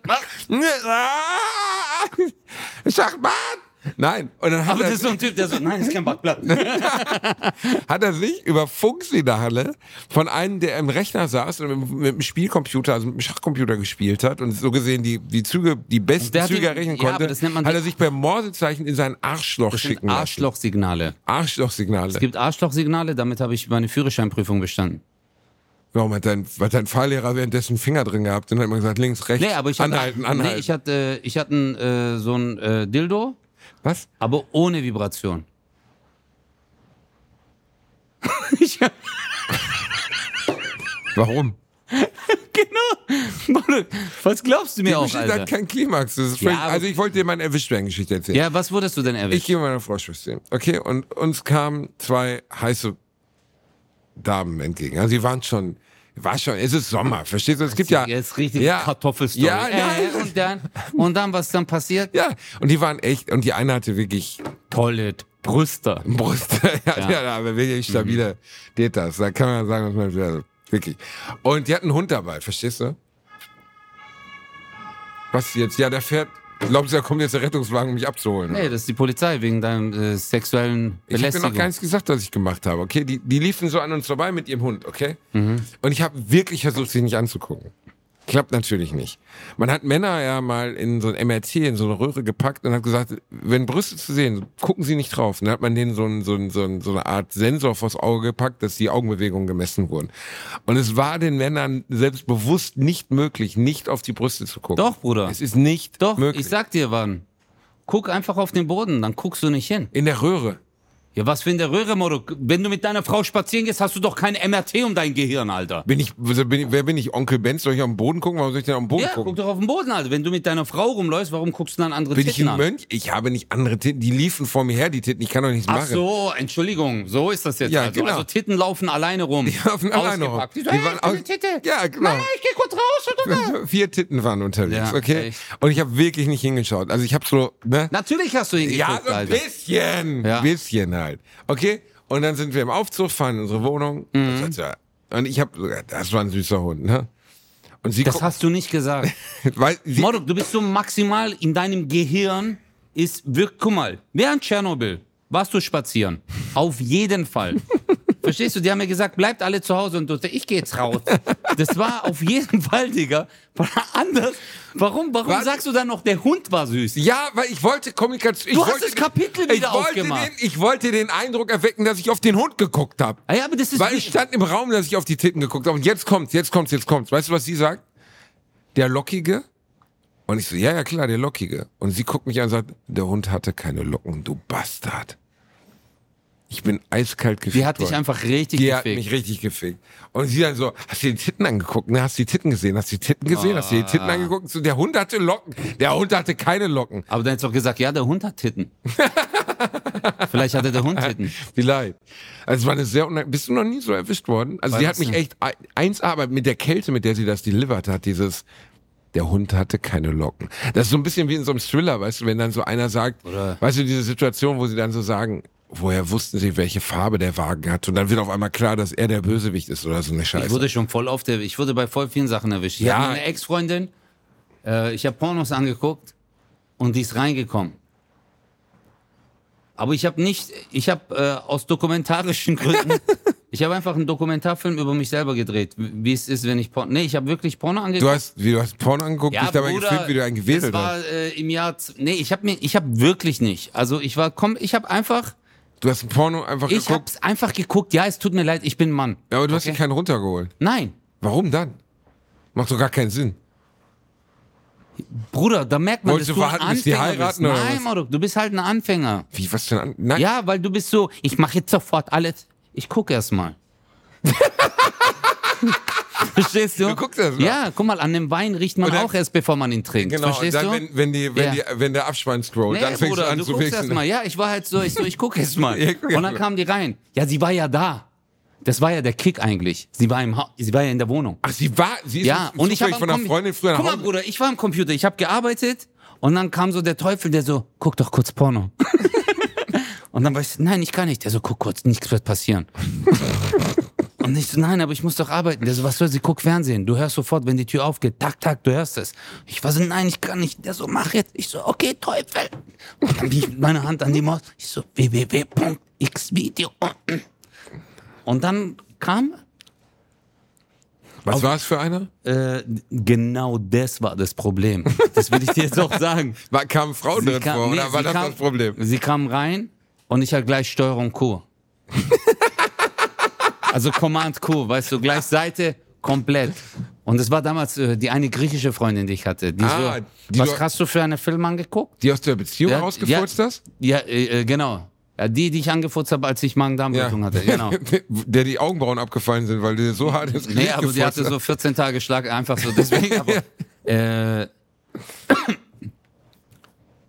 Schachmann! Nein, und dann hat Aber er, das ist so ein Typ, der so, nein, das ist kein Backblatt. hat er sich über Funksignale von einem, der im Rechner saß und mit, mit dem Spielcomputer, also mit dem Schachcomputer gespielt hat und so gesehen die, die Züge, die besten Der Züge den- errechnen ja, konnte, hat er sich per Morsezeichen in sein Arschloch Das schicken lassen. Arschlochsignale. Arschlochsignale. Es gibt Arschlochsignale, damit habe ich meine Führerscheinprüfung bestanden. Warum hat dein, hat dein Fahrlehrer währenddessen Finger drin gehabt und hat immer gesagt, links, rechts, Nee, aber ich hatte, anhalten, anhalten. Nee, ich hatte, ich hatte äh, so ein äh, Dildo, Was? aber ohne Vibration. ich, Warum? genau. Was glaubst du mir Die auch, Geschichte Alter? hat keinen Klimax. Das ist völlig, Ja, aber- also ich wollte dir meine Erwischtwerden-Geschichte erzählen. Ja, was wurdest du denn Ich erwischt? gehe mit meiner Frau spazieren. Okay, und uns kamen zwei heiße Damen entgegen. Also die waren schon, war schon, es ist Sommer, verstehst du? Es gibt ja. Jetzt richtig ja, Kartoffelstory. Ja, äh, ja, und dann, und dann, was dann passiert? ja, und die waren echt, und die eine hatte wirklich Tolle Brüste. Brust. ja, Ja. ja. aber wirklich stabile Detas. Da kann man sagen, was man will. Wirklich. Und die hatten einen Hund dabei, verstehst du? Was jetzt? Ja, der fährt. Glaubst du, da kommt jetzt der Rettungswagen, um mich abzuholen? Nee, das ist die Polizei wegen deinem äh, sexuellen Ich habe Belästigung. noch gar nichts gesagt, was ich gemacht habe, okay? Die, die liefen so an uns vorbei mit ihrem Hund, okay? Und ich habe wirklich versucht, sie nicht anzugucken. Klappt natürlich nicht. Man hat Männer ja mal in so ein MRT, in so eine Röhre gepackt und hat gesagt, wenn Brüste zu sehen, gucken Sie nicht drauf. Und dann hat man denen so, ein, so, ein, so, ein, so eine Art Sensor vors Auge gepackt, dass die Augenbewegungen gemessen wurden. Und es war den Männern selbst bewusst nicht möglich, nicht auf die Brüste zu gucken. Doch, Bruder. Es ist nicht Doch, möglich. ich sag dir wann. Guck einfach auf den Boden, dann guckst du nicht hin. in der Röhre. Ja, was für in der Röhre, Moro? Wenn du mit deiner Frau spazieren gehst, hast du doch kein MRT um dein Gehirn, Alter. Bin ich, also bin ich, wer bin ich? Onkel Benz? Soll ich auf den Boden gucken? Warum soll ich denn auf den Boden Ja, gucken? guck doch auf den Boden, Alter. Wenn du mit deiner Frau rumläufst, warum guckst du dann andere Bin ich Titten ein an? Mönch? Ich habe nicht andere Titten. Die liefen vor mir her, die Titten. Ich kann doch nichts Ach machen. so, Entschuldigung, so ist das jetzt. Ja, also. genau. also Titten laufen alleine rum. Die laufen alleine rum. Ausgepackt. Die so, Die hey, waren ich bin aus- eine Titte. Ja, genau. Nein, ich geh kurz raus. Oder? Vier Titten waren unterwegs, Ja, okay? echt. Und ich habe wirklich nicht hingeschaut. Also ich habe so, ne? Natürlich hast du hingeguckt, Ja, so ein Alter. bisschen. Ja. Ein bisschen halt. Okay? Und dann sind wir im Aufzug, fahren in unsere Wohnung. Mhm. Ja, und ich habe, das war ein süßer Hund, ne? Und sie Das hast du nicht gesagt. weil sie, Morok, du bist so maximal in deinem Gehirn ist wirklich, guck mal, während Tschernobyl warst du spazieren. Auf jeden Fall. Verstehst du? Die haben mir gesagt, bleibt alle zu Hause und du, ich geh jetzt raus. Das war auf jeden Fall, Digga, war anders. Warum, warum Was? sagst du dann noch, der Hund war süß? Ja, weil ich wollte Kommunikation. Du ich hast wollte das Kapitel ich wieder wollte aufgemacht. Den, ich wollte den Eindruck erwecken, dass ich auf den Hund geguckt habe. Ah ja, aber das ist Weil ich stand im Raum, dass ich auf die Titten geguckt habe. Und jetzt kommt's, jetzt kommt's, jetzt kommt's. Weißt du, was sie sagt? Der Lockige. Und ich so, ja, ja, klar, der Lockige. Und sie guckt mich an und sagt, der Hund hatte keine Locken, du Bastard. Ich bin eiskalt gefickt Die hat dich worden. einfach richtig Die hat gefickt. mich richtig gefickt. Und sie dann so, hast du die Titten angeguckt? Ne, hast du die Titten gesehen? Hast du die Titten gesehen? Hast du die Ah. Titten angeguckt? So, der Hund hatte Locken. Der Hund hatte keine Locken. Aber dann hättest du doch gesagt, ja, der Hund hat Titten. Vielleicht hatte der Hund Titten. Vielleicht. Also es war eine sehr unang Bist du noch nie so erwischt worden? Also War sie hat mich echt ein- eins aber mit der Kälte, mit der sie das delivered hat, dieses der Hund hatte keine Locken. Das ist so ein bisschen wie in so einem Thriller, weißt du, wenn dann so einer sagt, Oder- weißt du, diese Situation, wo sie dann so sagen, woher wussten sie, welche Farbe der Wagen hat? Und dann wird auf einmal klar, dass er der Bösewicht ist oder so eine Scheiße. Ich wurde schon voll oft erwischt. Ich wurde bei voll vielen Sachen erwischt. Ich Ja. habe eine Ex-Freundin, äh, ich habe Pornos angeguckt und die ist reingekommen. Aber ich habe nicht, ich habe äh, aus dokumentarischen Gründen, ich habe einfach einen Dokumentarfilm über mich selber gedreht, wie es ist, wenn ich Porno, nee, ich habe wirklich Porno du angeguckt. hast, wie du hast Porno angeguckt, dich dabei Bruder, gefilmt, wie du einen das gewedelt war hast. äh, im Jahr, nee, ich habe mir, ich habe wirklich nicht. Also ich war, komm, ich habe einfach, Du hast ein Porno einfach ich geguckt, habe einfach geguckt. Ja, es tut mir leid, ich bin ein Mann. ja, aber du hast Okay. dir keinen runtergeholt. Nein, Warum dann? Macht doch gar keinen Sinn. Bruder, da merkt man, Wolltest dass du ein warten, die Anfänger bist. heiraten, oder Nein? Mordok, du bist halt ein Anfänger. Wie, was denn an? Nein. Ja, weil du bist so, ich mache jetzt sofort alles. Ich gucke erst mal. Verstehst du? Du guckst erst mal. Ja, guck mal, an dem Wein riecht man dann- auch erst, bevor man ihn trinkt. Genau, Verstehst dann, du? wenn, wenn, die, wenn, Ja. die, wenn der Abspann scrollt, Nee, dann fängst Bruder, du an du zu guckst erst mal. Ja, ich war halt so, ich so, ich gucke erst mal. Ja, guck Und dann mal. kam die rein. Ja, sie war ja da. Das war ja der Kick eigentlich. Sie war im ha sie war ja in der Wohnung. Ach, sie war, sie ist Ja, und ich habe von einer Freundin früher nach Guck mal. Bruder, ich war am Computer, ich habe gearbeitet und dann kam so der Teufel, der so, guck doch kurz Porno. und dann war ich nein, ich kann nicht. Der so, guck kurz, nichts wird passieren. und ich so, nein, aber ich muss doch arbeiten. Der so, was soll sie, guck Fernsehen. Du hörst sofort, wenn die Tür aufgeht, tak, tak, du hörst es. Ich war so, nein, ich kann nicht. Der so, mach jetzt. Ich so, okay, Teufel. Und dann bin ich mit meiner Hand an die Maus. Ich so, www.xvideo. Und dann kam Was war es für einer? äh, genau das war das Problem. Das will ich dir jetzt auch sagen. War, kamen Frauen drin vor, nee, oder war das kam- das Problem? Sie kam rein und ich hatte gleich Steuerung Q. also Command Q, weißt du, gleich Seite komplett. Und es war damals äh, die eine griechische Freundin, die ich hatte. Die Ah, so, die was du- hast du für eine Film angeguckt? Die aus der Beziehung Ja, rausgefurzt ja. hast? Ja, äh, äh, genau. Ja, die, die ich angefurzt habe, als ich Magen-Darm-Blutung hatte. Genau. der die Augenbrauen abgefallen sind, weil der so hart ins Nee, aber die hatte so hat. 14 Tage Schlag, einfach so. Deswegen, aber, äh,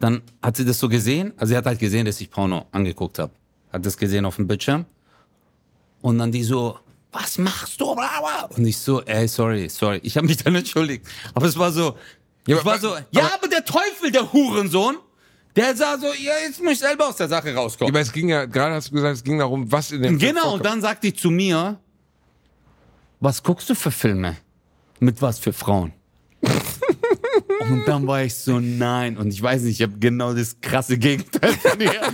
dann hat sie das so gesehen. Also sie hat halt gesehen, dass ich Porno angeguckt habe. Hat das gesehen auf dem Bildschirm. Und dann die so, was machst du? Und ich so, ey, sorry, sorry. Ich habe mich dann entschuldigt. Aber es war so, Ja, ich aber- war so, aber- ja, aber der Teufel, der Hurensohn, der sah so, ja, jetzt muss ich selber aus der Sache rauskommen. Aber es ging ja, gerade hast du gesagt, es ging darum, was in dem Genau, und dann sagt die zu mir, was guckst du für Filme? Mit was für Frauen? und dann war ich so, nein. Und ich weiß nicht, ich habe genau das krasse Gegenteil von dir.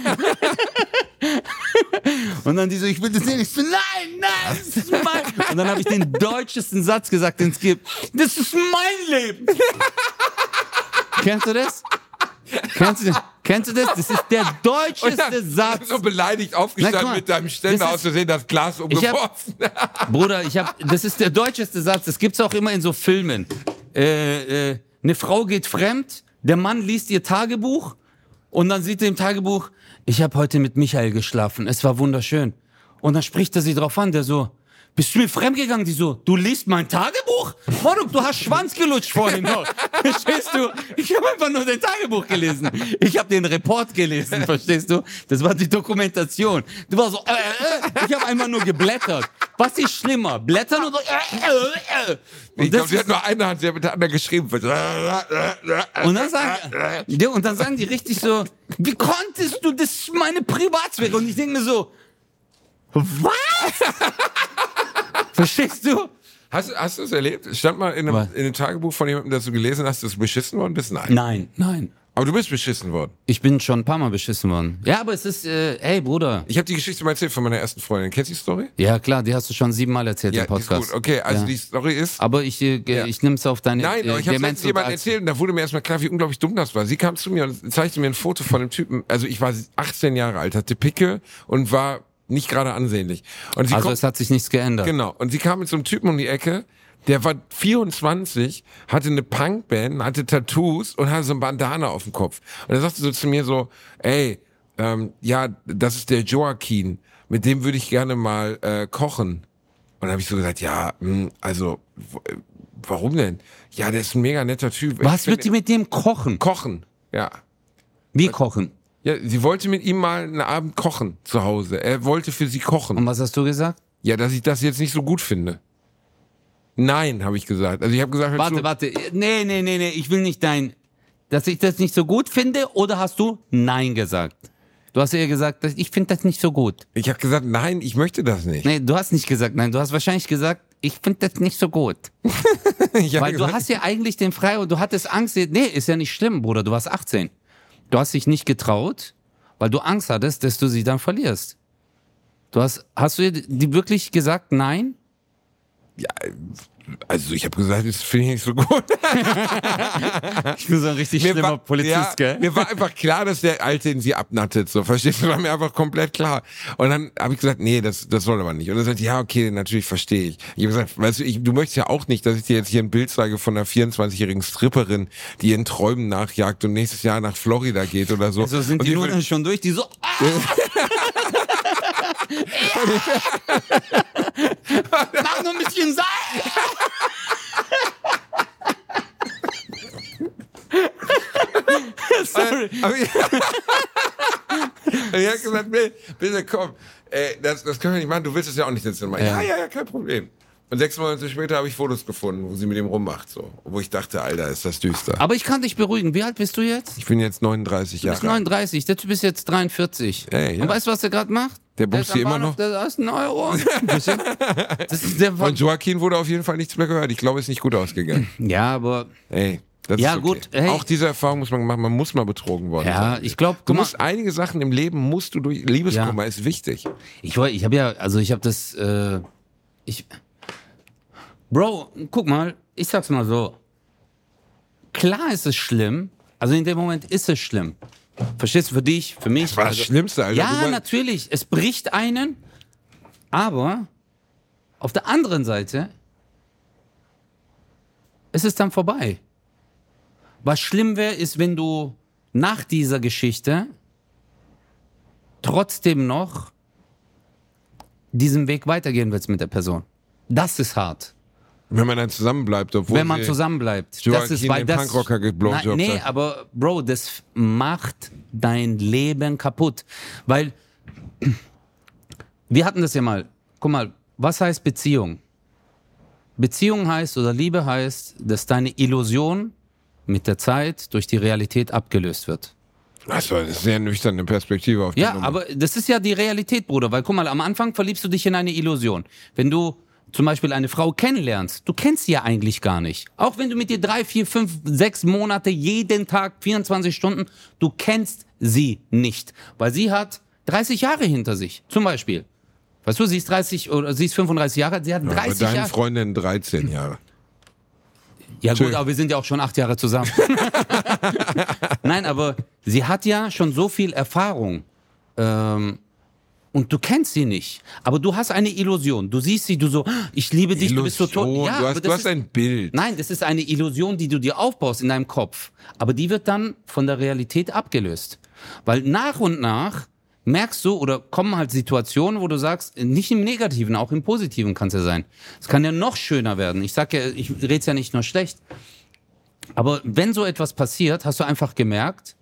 und dann die so, ich will das sehen. Ich so, nein, nein, das ist mein. Und dann habe ich den deutschesten Satz gesagt, den es gibt. Das ist mein Leben. Kennst du das? Kennst du das? Kennst du das? Das ist der deutscheste dann Satz. so beleidigt Nein, aufgestanden mal, mit deinem Ständer aus ist- Versehen das Glas umgeworfen. Bruder, ich hab, das ist der deutscheste Satz. Das gibt's auch immer in so Filmen. Äh, äh, eine Frau geht fremd, der Mann liest ihr Tagebuch und dann sieht er im Tagebuch, ich habe heute mit Michael geschlafen. Es war wunderschön. Und dann spricht er sie drauf an, der so, bist du mir fremdgegangen? Die so, du liest mein Tagebuch? Moruk, du hast Schwanz gelutscht vorhin noch. Verstehst du? Ich habe einfach nur dein Tagebuch gelesen. Ich habe den Report gelesen, verstehst du? Das war die Dokumentation. Du warst so, äh, äh, ich habe einfach nur geblättert. Was ist schlimmer? Blättern oder äh, äh, äh. Und Ich glaube, sie hat nur eine Hand, sie hat mit der anderen geschrieben. und dann, sagen, ja, und dann sagen die richtig so, wie konntest du, das ist meine Privatsphäre. Und ich denke mir so, was? Verstehst du? Hast, hast du es erlebt? Stand mal in einem, in einem Tagebuch von jemandem, das du gelesen hast, dass du beschissen worden bist? Nein. Nein, nein. Aber du bist beschissen worden. Ich bin schon ein paar Mal beschissen worden. Ja, aber es ist, äh, hey Bruder. Ich habe die Geschichte mal erzählt von meiner ersten Freundin. Kennst du die Story? Ja, klar, die hast du schon siebenmal erzählt Ja, im ist Podcast. gut. Okay, also ja. die Story ist. Aber ich, äh, Ja. ich nehme es auf deine Nein, äh, ich habe letztens jemand erzählt und da wurde mir erstmal klar, wie unglaublich dumm das war. Sie kam zu mir und zeigte mir ein Foto von einem Typen. Also ich war 18 Jahre alt, hatte Picke und war nicht gerade ansehnlich. Also kommt, es hat sich nichts geändert. Genau. Und sie kam mit so einem Typen um die Ecke, der war 24, hatte eine Punkband, hatte Tattoos und hatte so ein Bandana auf dem Kopf. Und er sagte so zu mir so, ey, ähm, ja, das ist der Joaquin, mit dem würde ich gerne mal äh, kochen. Und dann habe ich so gesagt, ja, mh, also, w- äh, warum denn? Ja, der ist ein mega netter Typ. Was wird finde- mit dem kochen? Kochen, ja. Wie kochen? Ja, sie wollte mit ihm mal einen Abend kochen zu Hause. Er wollte für sie kochen. Und was hast du gesagt? Ja, dass ich das jetzt nicht so gut finde. Nein, habe ich gesagt. Also ich habe gesagt, Warte, warte. Nee, nee, nee, nee, ich will nicht dein, dass ich das nicht so gut finde oder hast du Nein gesagt? Du hast eher gesagt, dass ich finde das nicht so gut. ich habe gesagt, nein, ich möchte das nicht. Nee, du hast nicht gesagt Nein, du hast wahrscheinlich gesagt, ich finde das nicht so gut. Ich hab Weil du gesagt, hast ja eigentlich den Frei und du hattest Angst. Nee, ist ja nicht schlimm, Bruder, du warst 18. Du hast dich nicht getraut, weil du Angst hattest, dass du sie dann verlierst. Du hast, hast du dir die wirklich gesagt Nein? Also ich habe gesagt, das finde ich nicht so gut. Ich bin so ein richtig Mir war, ja, Mir war einfach klar, dass der Alte in sie abnattet. So, verstehst du? War mir einfach komplett klar. Und dann habe ich gesagt, nee, das, das soll aber nicht. Und er sagt, ja, okay, natürlich verstehe ich. Ich habe gesagt, weißt du, ich, du möchtest ja auch nicht, dass ich dir jetzt hier ein Bild zeige von einer 24-jährigen Stripperin, die ihren Träumen nachjagt und nächstes Jahr nach Florida geht oder so. Also sind und die will- Nudeln schon durch, die so. Ah! Mach nur ein bisschen Salz! Sorry. Aber ich, ich gesagt, nee, bitte komm, ey, das, das können wir nicht machen, du willst es ja auch nicht jetzt machen. Ja, Ja. ja, kein Problem. Und sechs Monate später habe ich Fotos gefunden, wo sie mit ihm rummacht, so. Wo ich dachte, Alter, ist das düster. Aber ich kann dich beruhigen. Wie alt bist du jetzt? Ich bin jetzt 39 Du bist Jahre alt. 39, der Typ ist jetzt 43. Ey, ja. Und weißt du, was der gerade macht? Der am die immer noch? Der ist ein Euro. das ist der Von Joaquin wurde auf jeden Fall nichts mehr gehört. Ich glaube, es ist nicht gut ausgegangen. ja, aber Ey, das Ja, ist okay. gut, hey. Auch diese Erfahrung muss man machen. Man muss mal betrogen worden ja, sein. ich glaube, Du musst einige Sachen im Leben musst du durch Liebeskummer ist wichtig. Ich wollte, ich habe ja, also ich habe das, äh, ich, Bro, guck mal, ich sag's mal so. Klar ist es schlimm, also in dem Moment ist es schlimm. Verstehst du, für dich, für mich? Das war das also, Schlimmste, Alter. Ja, natürlich, es bricht einen, aber auf der anderen Seite ist es dann vorbei. Was schlimm wäre, ist, wenn du nach dieser Geschichte trotzdem noch diesen Weg weitergehen willst mit der Person. Das ist hart. Wenn man dann zusammenbleibt, obwohl wenn man zusammenbleibt. Das Joaquin ist, weil das, Punkrocker Nein, Nee, hat. aber Bro, das macht dein Leben kaputt. Weil wir hatten das ja mal. Guck mal, was heißt Beziehung? Beziehung heißt oder Liebe heißt, dass deine Illusion mit der Zeit durch die Realität abgelöst wird. Das war eine sehr nüchterne Perspektive auf die Ja, Nummer. aber das ist ja die Realität, Bruder. Weil guck mal, am Anfang verliebst du dich in eine Illusion. Wenn du zum Beispiel eine Frau kennenlernst, du kennst sie ja eigentlich gar nicht. Auch wenn du mit ihr drei, vier, fünf, sechs Monate jeden Tag 24 Stunden, du kennst sie nicht, weil sie hat 30 Jahre hinter sich. Zum Beispiel. Weißt du, sie ist 30 oder sie ist 35 Jahre, alt, sie hat Aber 30 deine Jahre. Freundin 13 Jahre. Ja gut, aber wir sind ja auch schon acht Jahre zusammen. Nein, aber sie hat ja schon so viel Erfahrung. Ähm, und du kennst sie nicht. Aber du hast eine Illusion. Du siehst sie, du so, "Ah, ich liebe dich, du bist so tot. Illusion, Ja, du hast, du hast ist, ein Bild. nein, das ist eine Illusion, die du dir aufbaust in deinem Kopf. Aber die wird dann von der Realität abgelöst. Weil nach und nach merkst du oder kommen halt Situationen, wo du sagst, nicht im Negativen, auch im Positiven kann es ja sein. Es kann ja noch schöner werden. Ich sag ja, ich rede ja nicht nur schlecht. Aber wenn so etwas passiert, hast du einfach gemerkt,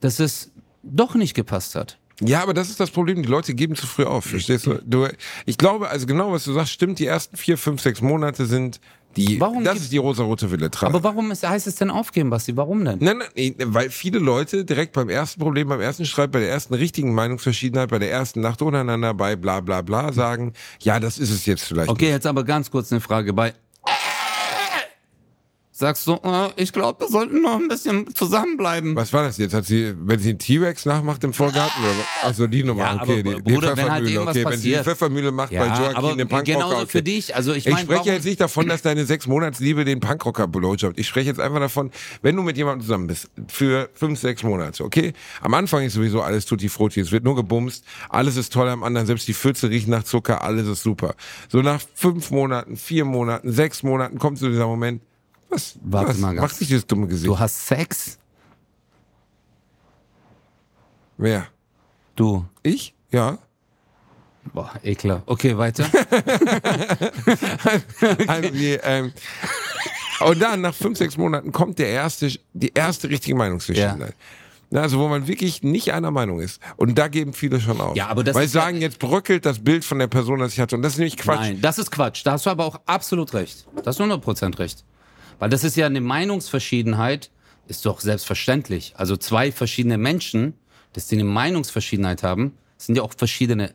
dass es doch nicht gepasst hat. Ja, aber das ist das Problem. Die Leute geben zu früh auf. Verstehst du? du ich glaube, also genau was du sagst, stimmt. Die ersten vier, fünf, sechs Monate sind die. Warum das ist die rosa-rote Wille. Aber warum ist, heißt es denn aufgeben, Basti? Warum denn? Nein, nein, weil viele Leute direkt beim ersten Problem, beim ersten Streit, bei der ersten richtigen Meinungsverschiedenheit, bei der ersten Nacht untereinander, bei bla bla bla sagen, ja, das ist es jetzt vielleicht. Okay, jetzt aber ganz kurz eine Frage. Bei sagst du, äh, ich glaube, wir sollten noch ein bisschen zusammenbleiben. Was war das jetzt? Hat sie, wenn sie einen T-Rex nachmacht im Vorgarten? Oder? Achso, die Nummer, Ja, okay. aber die, die Bruder, wenn halt Pfeffermühle, irgendwas okay. Wenn sie passiert. Pfeffermühle macht Ja, bei Joaquin, aber dem Punkrocker. genauso okay. für dich. Also ich Ich mein, spreche warum- jetzt nicht davon, dass deine sechs Monatsliebe den Punkrocker blowjobbt. Ich spreche jetzt einfach davon, wenn du mit jemandem zusammen bist, für fünf, sechs Monate, okay? Am Anfang ist sowieso alles tutti frutti, es wird nur gebumst, alles ist toll am anderen, selbst die Pfütze riechen nach Zucker, alles ist super. So nach fünf Monaten, vier Monaten, sechs Monaten kommt so dieser Moment, was, Warte was mal ganz- macht sich dieses dumme Gesicht? Du hast Sex? Wer? Du. Ich? Ja. Boah, ekler. Okay, weiter. Also, die, ähm, und dann, nach fünf, sechs Monaten, kommt der erste, die erste richtige Meinungsverschiedenheit. Na, Also, wo man wirklich nicht einer Meinung ist. Und da geben viele schon auf. Ja, aber das Weil sie ja- sagen, jetzt bröckelt das Bild von der Person, das ich hatte. Und das ist nämlich Quatsch. Nein, das ist Quatsch. Da hast du aber auch absolut recht. Da hast du 100% recht. Weil das ist ja eine Meinungsverschiedenheit, ist doch selbstverständlich. Also zwei verschiedene Menschen, dass die eine Meinungsverschiedenheit haben, sind ja auch verschiedene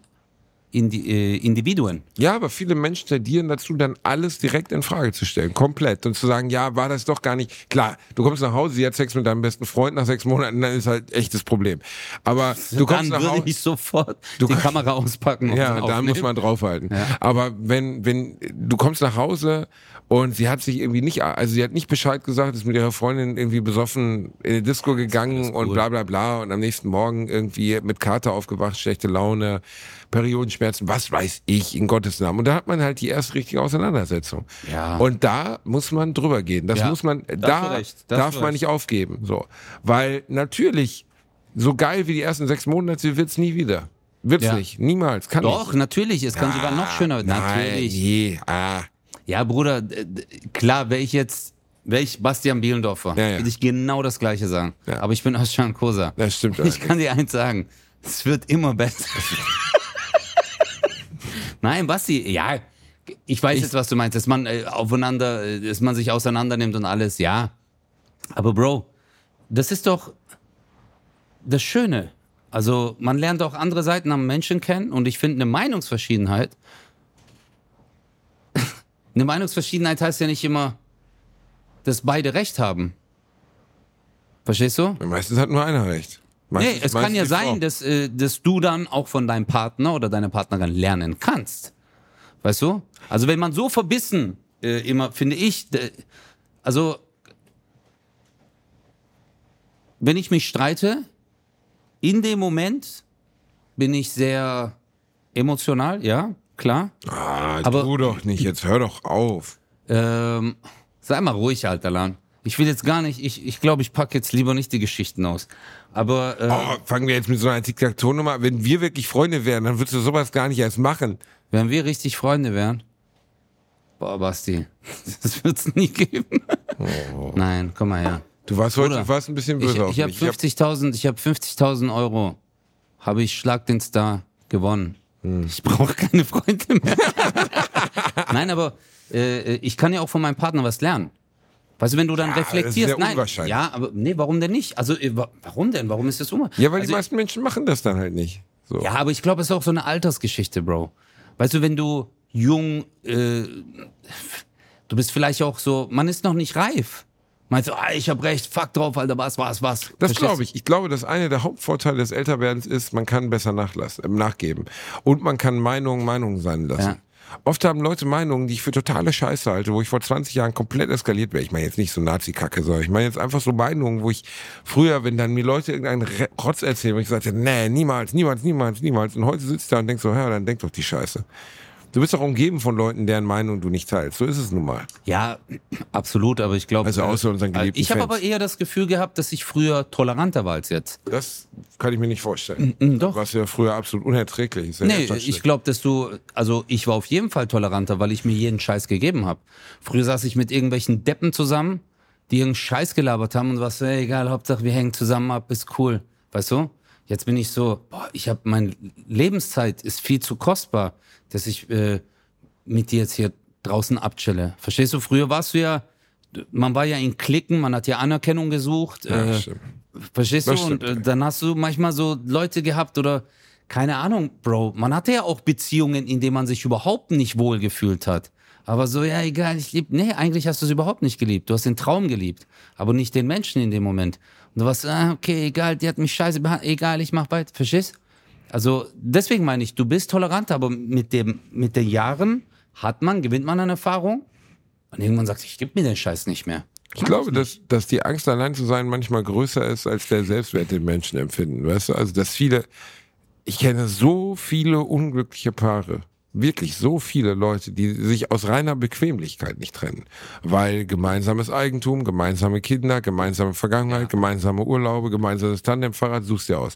Indi äh, Individuen. Ja, aber viele Menschen tendieren dazu, dann alles direkt in Frage zu stellen. Komplett. Und zu sagen, ja, war das doch gar nicht. Klar, du kommst nach Hause, sie hat Sex mit deinem besten Freund nach sechs Monaten, dann ist halt echtes Problem. Aber du kommst Dann nach würde Hause. ich sofort die Kamera auspacken. und Ja, dann da muss man draufhalten. Ja. Aber wenn, wenn du kommst nach Hause und sie hat sich irgendwie nicht, also sie hat nicht Bescheid gesagt, ist mit ihrer Freundin irgendwie besoffen in die Disco gegangen und bla bla bla und am nächsten Morgen irgendwie mit Kater aufgewacht, schlechte Laune, Periodenschmerzen, was weiß ich, in Gottes Namen. Und da hat man halt die erste richtige Auseinandersetzung. Ja. Und da muss man drüber gehen. Das Ja, muss man, da hast da darf man nicht aufgeben. So. Weil natürlich, so geil wie die ersten sechs Monate wird's nie wieder. Wird's Ja. nicht. Niemals. Kann Doch, nicht. natürlich. Es kann sogar noch schöner werden. Natürlich. nee, ah. Ja, Bruder, klar, wäre ich jetzt, wäre ich Bastian Bielendorfer, Ja, ja. würde ich genau das Gleiche sagen. Ja. Aber ich bin Özcan Kosa. Das stimmt Ich allerdings. kann dir eins sagen, es wird immer besser. Nein, Basti, ja, ich weiß jetzt, was du meinst, dass man äh, aufeinander, äh, dass man sich auseinander nimmt und alles, ja. Aber Bro, das ist doch das Schöne. Also man lernt auch andere Seiten am Menschen kennen und ich finde eine Meinungsverschiedenheit. eine Meinungsverschiedenheit heißt ja nicht immer, dass beide Recht haben. Verstehst du? Meistens hat nur einer recht. Meistens, Nee, es kann ja Frau. sein, dass, äh, dass du dann auch von deinem Partner oder deiner Partnerin lernen kannst. Weißt du? Also wenn man so verbissen äh, immer, finde ich, also wenn ich mich streite, in dem Moment bin ich sehr emotional, ja, klar. Ah, Aber- du doch nicht, jetzt hör doch auf. Ähm, sei mal ruhig, alter Lan. Ich will jetzt gar nicht, ich ich, glaube, ich packe jetzt lieber nicht die Geschichten aus. Aber äh, Oh, fangen wir jetzt mit so einer Diktaturnummer. Wenn wir wirklich Freunde wären, dann würdest du sowas gar nicht erst machen. Wenn wir richtig Freunde wären. Boah, Basti, das wird's nie geben. Nein, komm mal her. Du warst heute Bruder, du warst ein bisschen Ich, böse auf ich habe mich. Ich hab- 50.000, ich habe 50.000 Euro. Habe ich Schlag den Star gewonnen. Hm. Ich brauche keine Freunde mehr. Nein, aber äh, ich kann ja auch von meinem Partner was lernen. Weißt du, wenn du dann Ja, reflektierst, nein, ja, aber nee, warum denn nicht? Also äh, wa- warum denn? Warum ist das unwahrscheinlich? ja, weil also, die meisten Menschen machen das dann halt nicht. So. Ja, aber ich glaube, es ist auch so eine Altersgeschichte, Bro. Weißt du, wenn du jung, äh, du bist vielleicht auch so, man ist noch nicht reif. Meinst du, ah, ich hab recht, fuck drauf, Alter, was, was, was. Das glaube ich. Ich glaube, dass einer der Hauptvorteile des Älterwerdens ist, man kann besser nachlassen, äh, nachgeben. Und man kann Meinungen Meinungen sein lassen. Ja. Oft haben Leute Meinungen, die ich für totale Scheiße halte, wo ich vor 20 Jahren komplett eskaliert wäre. Ich meine jetzt nicht so Nazi-Kacke, sondern ich meine jetzt einfach so Meinungen, wo ich früher, wenn dann mir Leute irgendeinen Rotz erzählen, wo ich sagte, nee, niemals, niemals, niemals, niemals. Und heute sitzt da und denkst so, ja, dann denk doch die Scheiße. Du bist doch umgeben von Leuten, deren Meinung du nicht teilst. So ist es nun mal. Ja, absolut, aber ich glaube. Also außer unseren geliebten Ich habe aber eher das Gefühl gehabt, dass ich früher toleranter war als jetzt. Das kann ich mir nicht vorstellen. Mm, doch. Was ja früher absolut unerträglich ist. Nee, ich glaube, dass du, also ich war auf jeden Fall toleranter, weil ich mir jeden Scheiß gegeben habe. Früher saß ich mit irgendwelchen Deppen zusammen, die irgendeinen Scheiß gelabert haben und was, ey, egal, Hauptsache wir hängen zusammen ab, ist cool. Weißt du? Jetzt bin ich so, boah, ich habe, meine Lebenszeit ist viel zu kostbar, dass ich äh, mit dir jetzt hier draußen abchille. Verstehst du? Früher warst du ja, man war ja in Klicken, man hat ja Anerkennung gesucht. Ja, äh, stimmt. Verstehst Das du? Und stimmt. äh, dann hast du manchmal so Leute gehabt oder keine Ahnung, Bro. Man hatte ja auch Beziehungen, in denen man sich überhaupt nicht wohl gefühlt hat. Aber so, ja, egal, ich lieb. Nee, eigentlich hast du es überhaupt nicht geliebt. Du hast den Traum geliebt, aber nicht den Menschen in dem Moment. Und du warst, ah, okay, egal, die hat mich scheiße behandelt, egal, ich mach weiter. Verstehst? Also deswegen meine ich, du bist tolerant, aber mit dem, mit den Jahren hat man, gewinnt man an Erfahrung und irgendwann sagt, ich gebe mir den Scheiß nicht mehr. Ich glaube, dass, dass die Angst, allein zu sein, manchmal größer ist, als der Selbstwert, den Menschen empfinden. Weißt du, also dass viele, ich kenne so viele unglückliche Paare, wirklich so viele Leute, die sich aus reiner Bequemlichkeit nicht trennen. Weil gemeinsames Eigentum, gemeinsame Kinder, gemeinsame Vergangenheit, ja. gemeinsame Urlaube, gemeinsames Tandemfahrrad, suchst dir aus.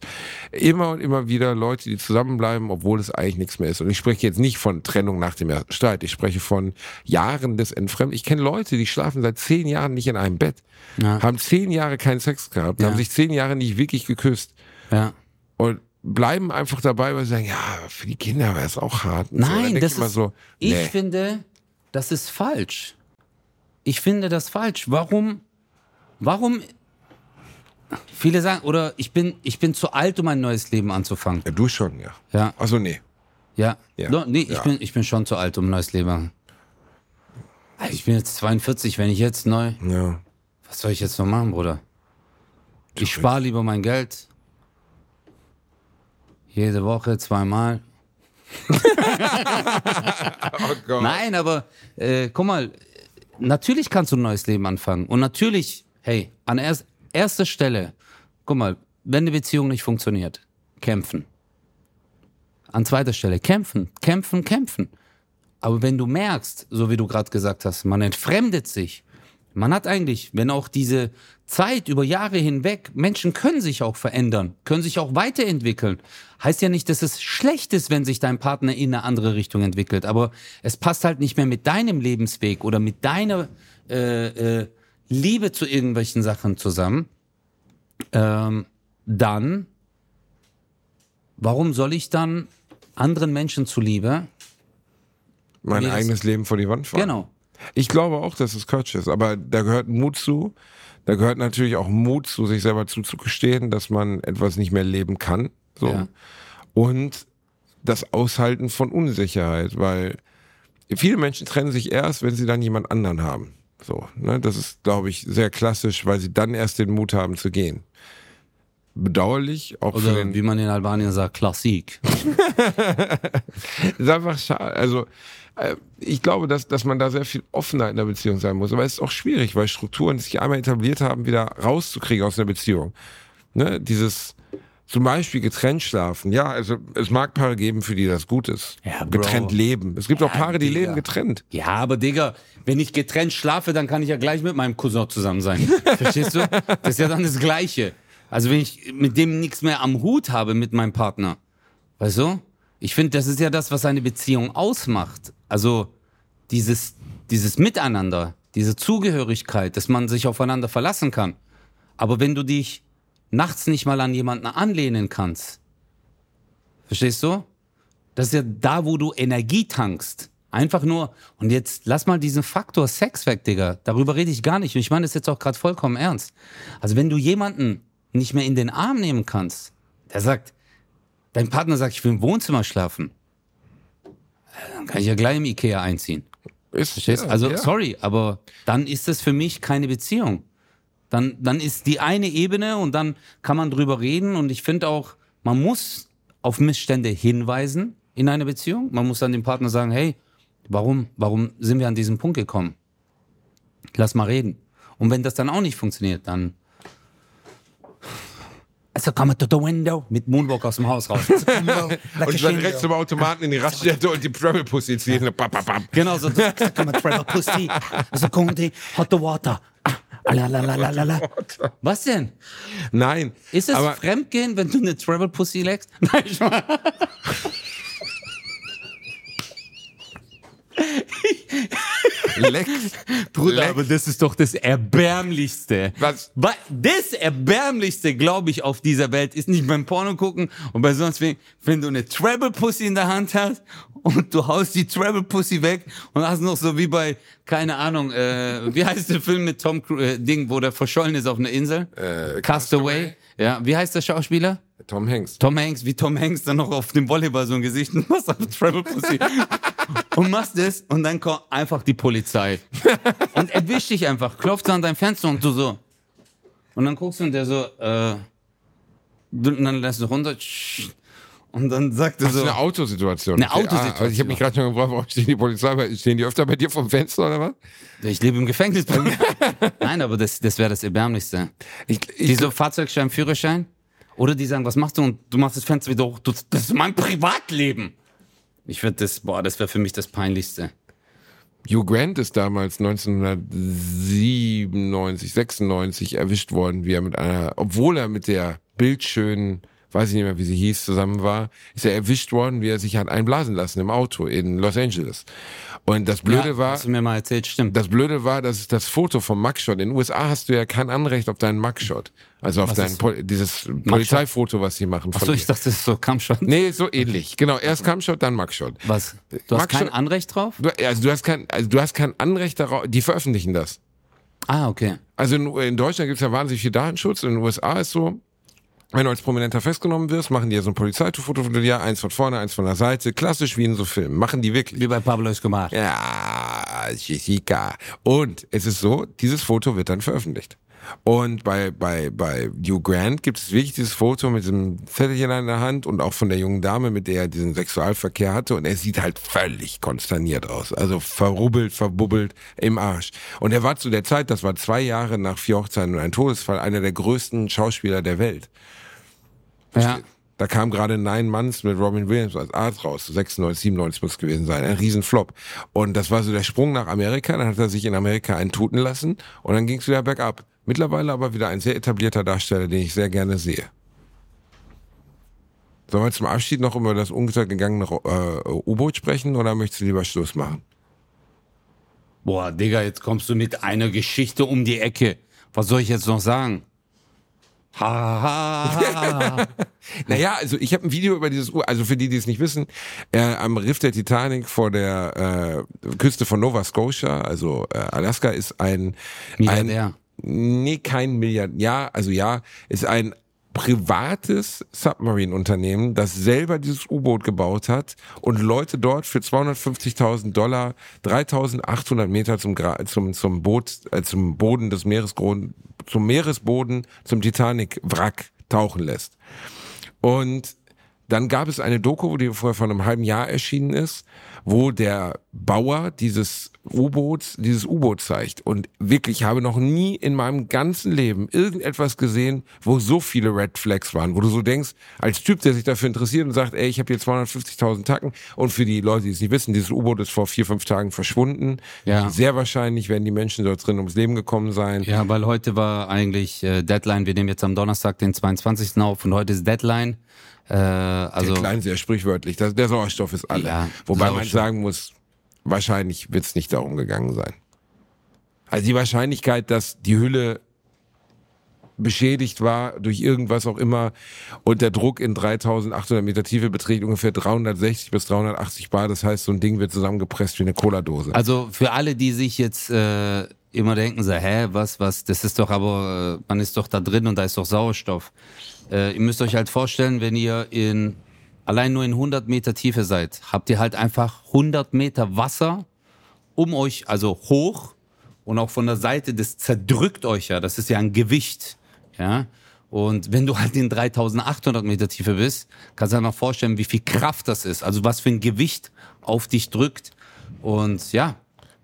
Immer und immer wieder Leute, die zusammenbleiben, obwohl es eigentlich nichts mehr ist. Und ich spreche jetzt nicht von Trennung nach dem Streit, ich spreche von Jahren des Entfremdens. Ich kenne Leute, die schlafen seit zehn Jahren nicht in einem Bett, ja. haben zehn Jahre keinen Sex gehabt, ja. haben sich zehn Jahre nicht wirklich geküsst. Ja. Und bleiben einfach dabei, weil sie sagen, ja, für die Kinder wäre es auch hart. Nein, so. das ich, ist, so, nee. ich finde, das ist falsch. Ich finde das falsch. Warum, warum, viele sagen, oder ich bin, ich bin zu alt, um ein neues Leben anzufangen. Ja, du schon, ja. Ja. Also nee. Ja. ja. No, nee, ich, ja. Bin, ich bin schon zu alt, um ein neues Leben anzufangen. Ich bin jetzt 42, wenn ich jetzt neu. Ja. Was soll ich jetzt noch machen, Bruder? Ich spare lieber mein Geld jede Woche zweimal. oh Gott. Nein, aber äh, guck mal, natürlich kannst du ein neues Leben anfangen. Und natürlich, hey, an erst, erster Stelle, guck mal, wenn eine Beziehung nicht funktioniert, kämpfen. An zweiter Stelle, kämpfen, kämpfen, kämpfen. Aber wenn du merkst, so wie du gerade gesagt hast, man entfremdet sich, man hat eigentlich, wenn auch diese Zeit über Jahre hinweg, Menschen können sich auch verändern, können sich auch weiterentwickeln. Heißt ja nicht, dass es schlecht ist, wenn sich dein Partner in eine andere Richtung entwickelt, aber es passt halt nicht mehr mit deinem Lebensweg oder mit deiner äh, äh, Liebe zu irgendwelchen Sachen zusammen. Ähm, dann, warum soll ich dann anderen Menschen zuliebe mein eigenes Leben vor die Wand fahren? Genau. Ich glaube auch, dass es Quatsch ist, aber da gehört Mut zu. Da gehört natürlich auch Mut zu, sich selber zuzugestehen, dass man etwas nicht mehr leben kann. So. Ja. Und das Aushalten von Unsicherheit, weil viele Menschen trennen sich erst, wenn sie dann jemand anderen haben. So, ne? Das ist, glaube ich, sehr klassisch, weil sie dann erst den Mut haben zu gehen. Bedauerlich, auch Oder den wie man in Albanien sagt, Klassik. ist einfach schade. Also ich glaube, dass, dass man da sehr viel offener in der Beziehung sein muss. Aber es ist auch schwierig, weil Strukturen, die sich einmal etabliert haben, wieder rauszukriegen aus einer Beziehung. Ne? Dieses zum Beispiel getrennt schlafen. Ja, also es mag Paare geben, für die das gut ist. Ja, getrennt leben. Es gibt ja, auch Paare, die Digga. leben getrennt. Ja, aber Digga, wenn ich getrennt schlafe, dann kann ich ja gleich mit meinem Cousin zusammen sein. Verstehst du? Das ist ja dann das Gleiche. Also wenn ich mit dem nichts mehr am Hut habe mit meinem Partner. Weißt du? Ich finde, das ist ja das, was eine Beziehung ausmacht. Also dieses, dieses Miteinander, diese Zugehörigkeit, dass man sich aufeinander verlassen kann. Aber wenn du dich nachts nicht mal an jemanden anlehnen kannst, verstehst du? Das ist ja da, wo du Energie tankst. Einfach nur, und jetzt lass mal diesen Faktor Sex weg, Digga. Darüber rede ich gar nicht. Und ich meine das jetzt auch gerade vollkommen ernst. Also wenn du jemanden nicht mehr in den Arm nehmen kannst, der sagt, dein Partner sagt, ich will im Wohnzimmer schlafen dann kann ich ja gleich im Ikea einziehen. Ist, ja, also, ja. sorry, aber dann ist das für mich keine Beziehung. Dann, dann ist die eine Ebene und dann kann man drüber reden und ich finde auch, man muss auf Missstände hinweisen in einer Beziehung. Man muss dann dem Partner sagen, hey, warum, warum sind wir an diesen Punkt gekommen? Lass mal reden. Und wenn das dann auch nicht funktioniert, dann also come to the window. Mit Moonwalk aus dem Haus raus. like und dann direkt zum Automaten in die Raststätte und die Travel Pussy ziehen. genau so. come Travel Pussy. Also Conti, hot water. Alalalala. Was denn? Nein. Ist es Fremdgehen, wenn du eine Travel Pussy legst? Nein, ich Lex. Bruder, Lex. aber das ist doch das Erbärmlichste. Was? Das Erbärmlichste, glaube ich, auf dieser Welt ist nicht beim Porno gucken und bei sonst wem, wenn du eine Treble Pussy in der Hand hast und du haust die Treble Pussy weg und hast noch so wie bei, keine Ahnung, äh, wie heißt der Film mit Tom Cruise, äh, Ding, wo der verschollen ist auf einer Insel? Äh, Castaway. Ja, wie heißt der Schauspieler? Tom Hanks. Tom Hanks, wie Tom Hanks dann noch auf dem Volleyball so ein Gesicht und machst auf Travel Pussy. und machst das und dann kommt einfach die Polizei. Und erwischt dich einfach, klopft an dein Fenster und du so. Und dann guckst du und der so, äh, und dann lässt du runter. Und dann sagt er Das so. ist eine Autosituation. Eine ah, Autosituation. also ich habe mich gerade schon gefragt, warum stehen die Polizei bei, stehen die öfter bei dir vom Fenster oder was? Ich lebe im Gefängnis. Nein, aber das, das wäre das Erbärmlichste. Ich, ich, Die so Fahrzeugschein, Führerschein. Oder die sagen, was machst du? Und du machst das Fenster wieder hoch. Das ist mein Privatleben. Ich würde das, boah, das wäre für mich das Peinlichste. Hugh Grant ist damals 1997, 96 erwischt worden, wie er mit einer, obwohl er mit der bildschönen, weiß ich nicht mehr, wie sie hieß, zusammen war, ist er erwischt worden, wie er sich hat einblasen lassen im Auto in Los Angeles. Und das Blöde ja, war, Hast du mir mal erzählt, stimmt. das Blöde war, dass das Foto vom Mugshot. In den USA hast du ja kein Anrecht auf deinen Mugshot. Also auf Was dein Pol dieses Polizeifoto, was sie machen. Achso, ich dachte, das ist so Kampfshot. Nee, so ähnlich. Genau, erst Cumshot, dann Mugshot. Was? Du hast Mag kein Anrecht drauf? Du, also du hast kein, also du hast kein Anrecht darauf, die veröffentlichen das. Ah, okay. Also in, in Deutschland gibt es ja wahnsinnig viel Datenschutz. In den USA ist so, wenn du als Prominenter festgenommen wirst, machen die ja so ein Polizeifoto von dir, eins von vorne, eins von der Seite, klassisch wie in so Filmen. Machen die wirklich. Wie bei Pablo Escobar. Ja, Jessica. Und es ist so, dieses Foto wird dann veröffentlicht. Und bei, bei, bei Hugh Grant gibt es wirklich dieses Foto mit diesem Zettelchen in der Hand und auch von der jungen Dame, mit der er diesen Sexualverkehr hatte. Und er sieht halt völlig konsterniert aus. Also verrubbelt, verbubbelt im Arsch. Und er war zu der Zeit, das war zwei Jahre nach vier Hochzeiten und ein Todesfall, einer der größten Schauspieler der Welt. Ja. Da kam gerade Nine Months mit Robin Williams als Arzt raus. 96, 97 muss es gewesen sein. Ein Riesenflop. Und das war so der Sprung nach Amerika. Dann hat er sich in Amerika einen tuten lassen. Und dann ging es wieder bergab. Mittlerweile aber wieder ein sehr etablierter Darsteller, den ich sehr gerne sehe. Sollen wir zum Abschied noch über das untergegangene äh, U-Boot sprechen oder möchtest du lieber Schluss machen? Boah, Digga, jetzt kommst du mit einer Geschichte um die Ecke. Was soll ich jetzt noch sagen? Ha, ha, ha. Naja, also ich habe ein Video über dieses, U also für die, die es nicht wissen, äh, am Riff der Titanic vor der äh, Küste von Nova Scotia, also äh, Alaska, ist ein, ein Milliardär. Nee, kein Milliardär, ja, also ja, ist ein privates Submarine-Unternehmen, das selber dieses U-Boot gebaut hat und Leute dort für 250.000 Dollar 3.800 Meter zum, Gra zum, zum Boot, äh, zum Boden des Meeresgrund, zum Meeresboden, zum Titanic-Wrack tauchen lässt. Und dann gab es eine Doku, die vorher vor einem halben Jahr erschienen ist, wo der Bauer dieses U-Boots, dieses U-Boot zeigt. Und wirklich, ich habe noch nie in meinem ganzen Leben irgendetwas gesehen, wo so viele Red Flags waren, wo du so denkst, als Typ, der sich dafür interessiert und sagt, ey, ich habe hier 250.000 Tacken. Und für die Leute, die es nicht wissen, dieses U-Boot ist vor vier, fünf Tagen verschwunden. Ja. Sehr wahrscheinlich werden die Menschen dort drin ums Leben gekommen sein. Ja, weil heute war eigentlich äh, Deadline. Wir nehmen jetzt am Donnerstag den 22. auf und heute ist Deadline. Äh, also der Klein sehr sprichwörtlich. Das, der Sauerstoff ist alle. Ja, Wobei man Sauerstoff. sagen muss, wahrscheinlich wird es nicht darum gegangen sein. Also die Wahrscheinlichkeit, dass die Hülle beschädigt war durch irgendwas auch immer und der Druck in 3800 Meter Tiefe beträgt ungefähr 360 bis 380 Bar. Das heißt, so ein Ding wird zusammengepresst wie eine Cola-Dose. Also für alle, die sich jetzt äh, immer denken, so, hä, was, was, das ist doch aber, äh, man ist doch da drin und da ist doch Sauerstoff. Äh, ihr müsst euch halt vorstellen, wenn ihr in allein nur in 100 Meter Tiefe seid, habt ihr halt einfach 100 Meter Wasser um euch, also hoch und auch von der Seite, das zerdrückt euch ja, das ist ja ein Gewicht, ja. Und wenn du halt in 3800 Meter Tiefe bist, kannst du dir mal vorstellen, wie viel Kraft das ist, also was für ein Gewicht auf dich drückt. Und ja,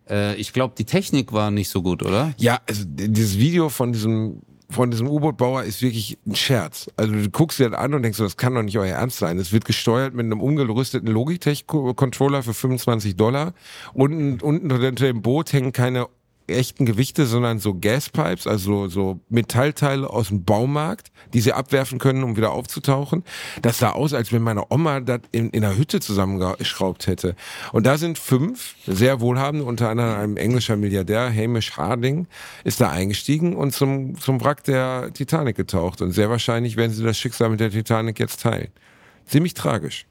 äh, ich glaube, die Technik war nicht so gut, oder? Ja, also dieses Video von diesem von diesem U-Boot-Bauer ist wirklich ein Scherz. Also du guckst dir das an und denkst, so, das kann doch nicht euer Ernst sein. Es wird gesteuert mit einem umgerüsteten Logitech-Controller für 25 Dollar. Unten, unten unter dem Boot hängen keine echten Gewichte, sondern so Gaspipes, also so Metallteile aus dem Baumarkt, die sie abwerfen können, um wieder aufzutauchen. Das sah aus, als wenn meine Oma das in, in einer Hütte zusammengeschraubt hätte. Und da sind fünf sehr wohlhabende, unter anderem ein englischer Milliardär, Hamish Harding, ist da eingestiegen und zum, zum Wrack der Titanic getaucht. Und sehr wahrscheinlich werden sie das Schicksal mit der Titanic jetzt teilen. Ziemlich tragisch.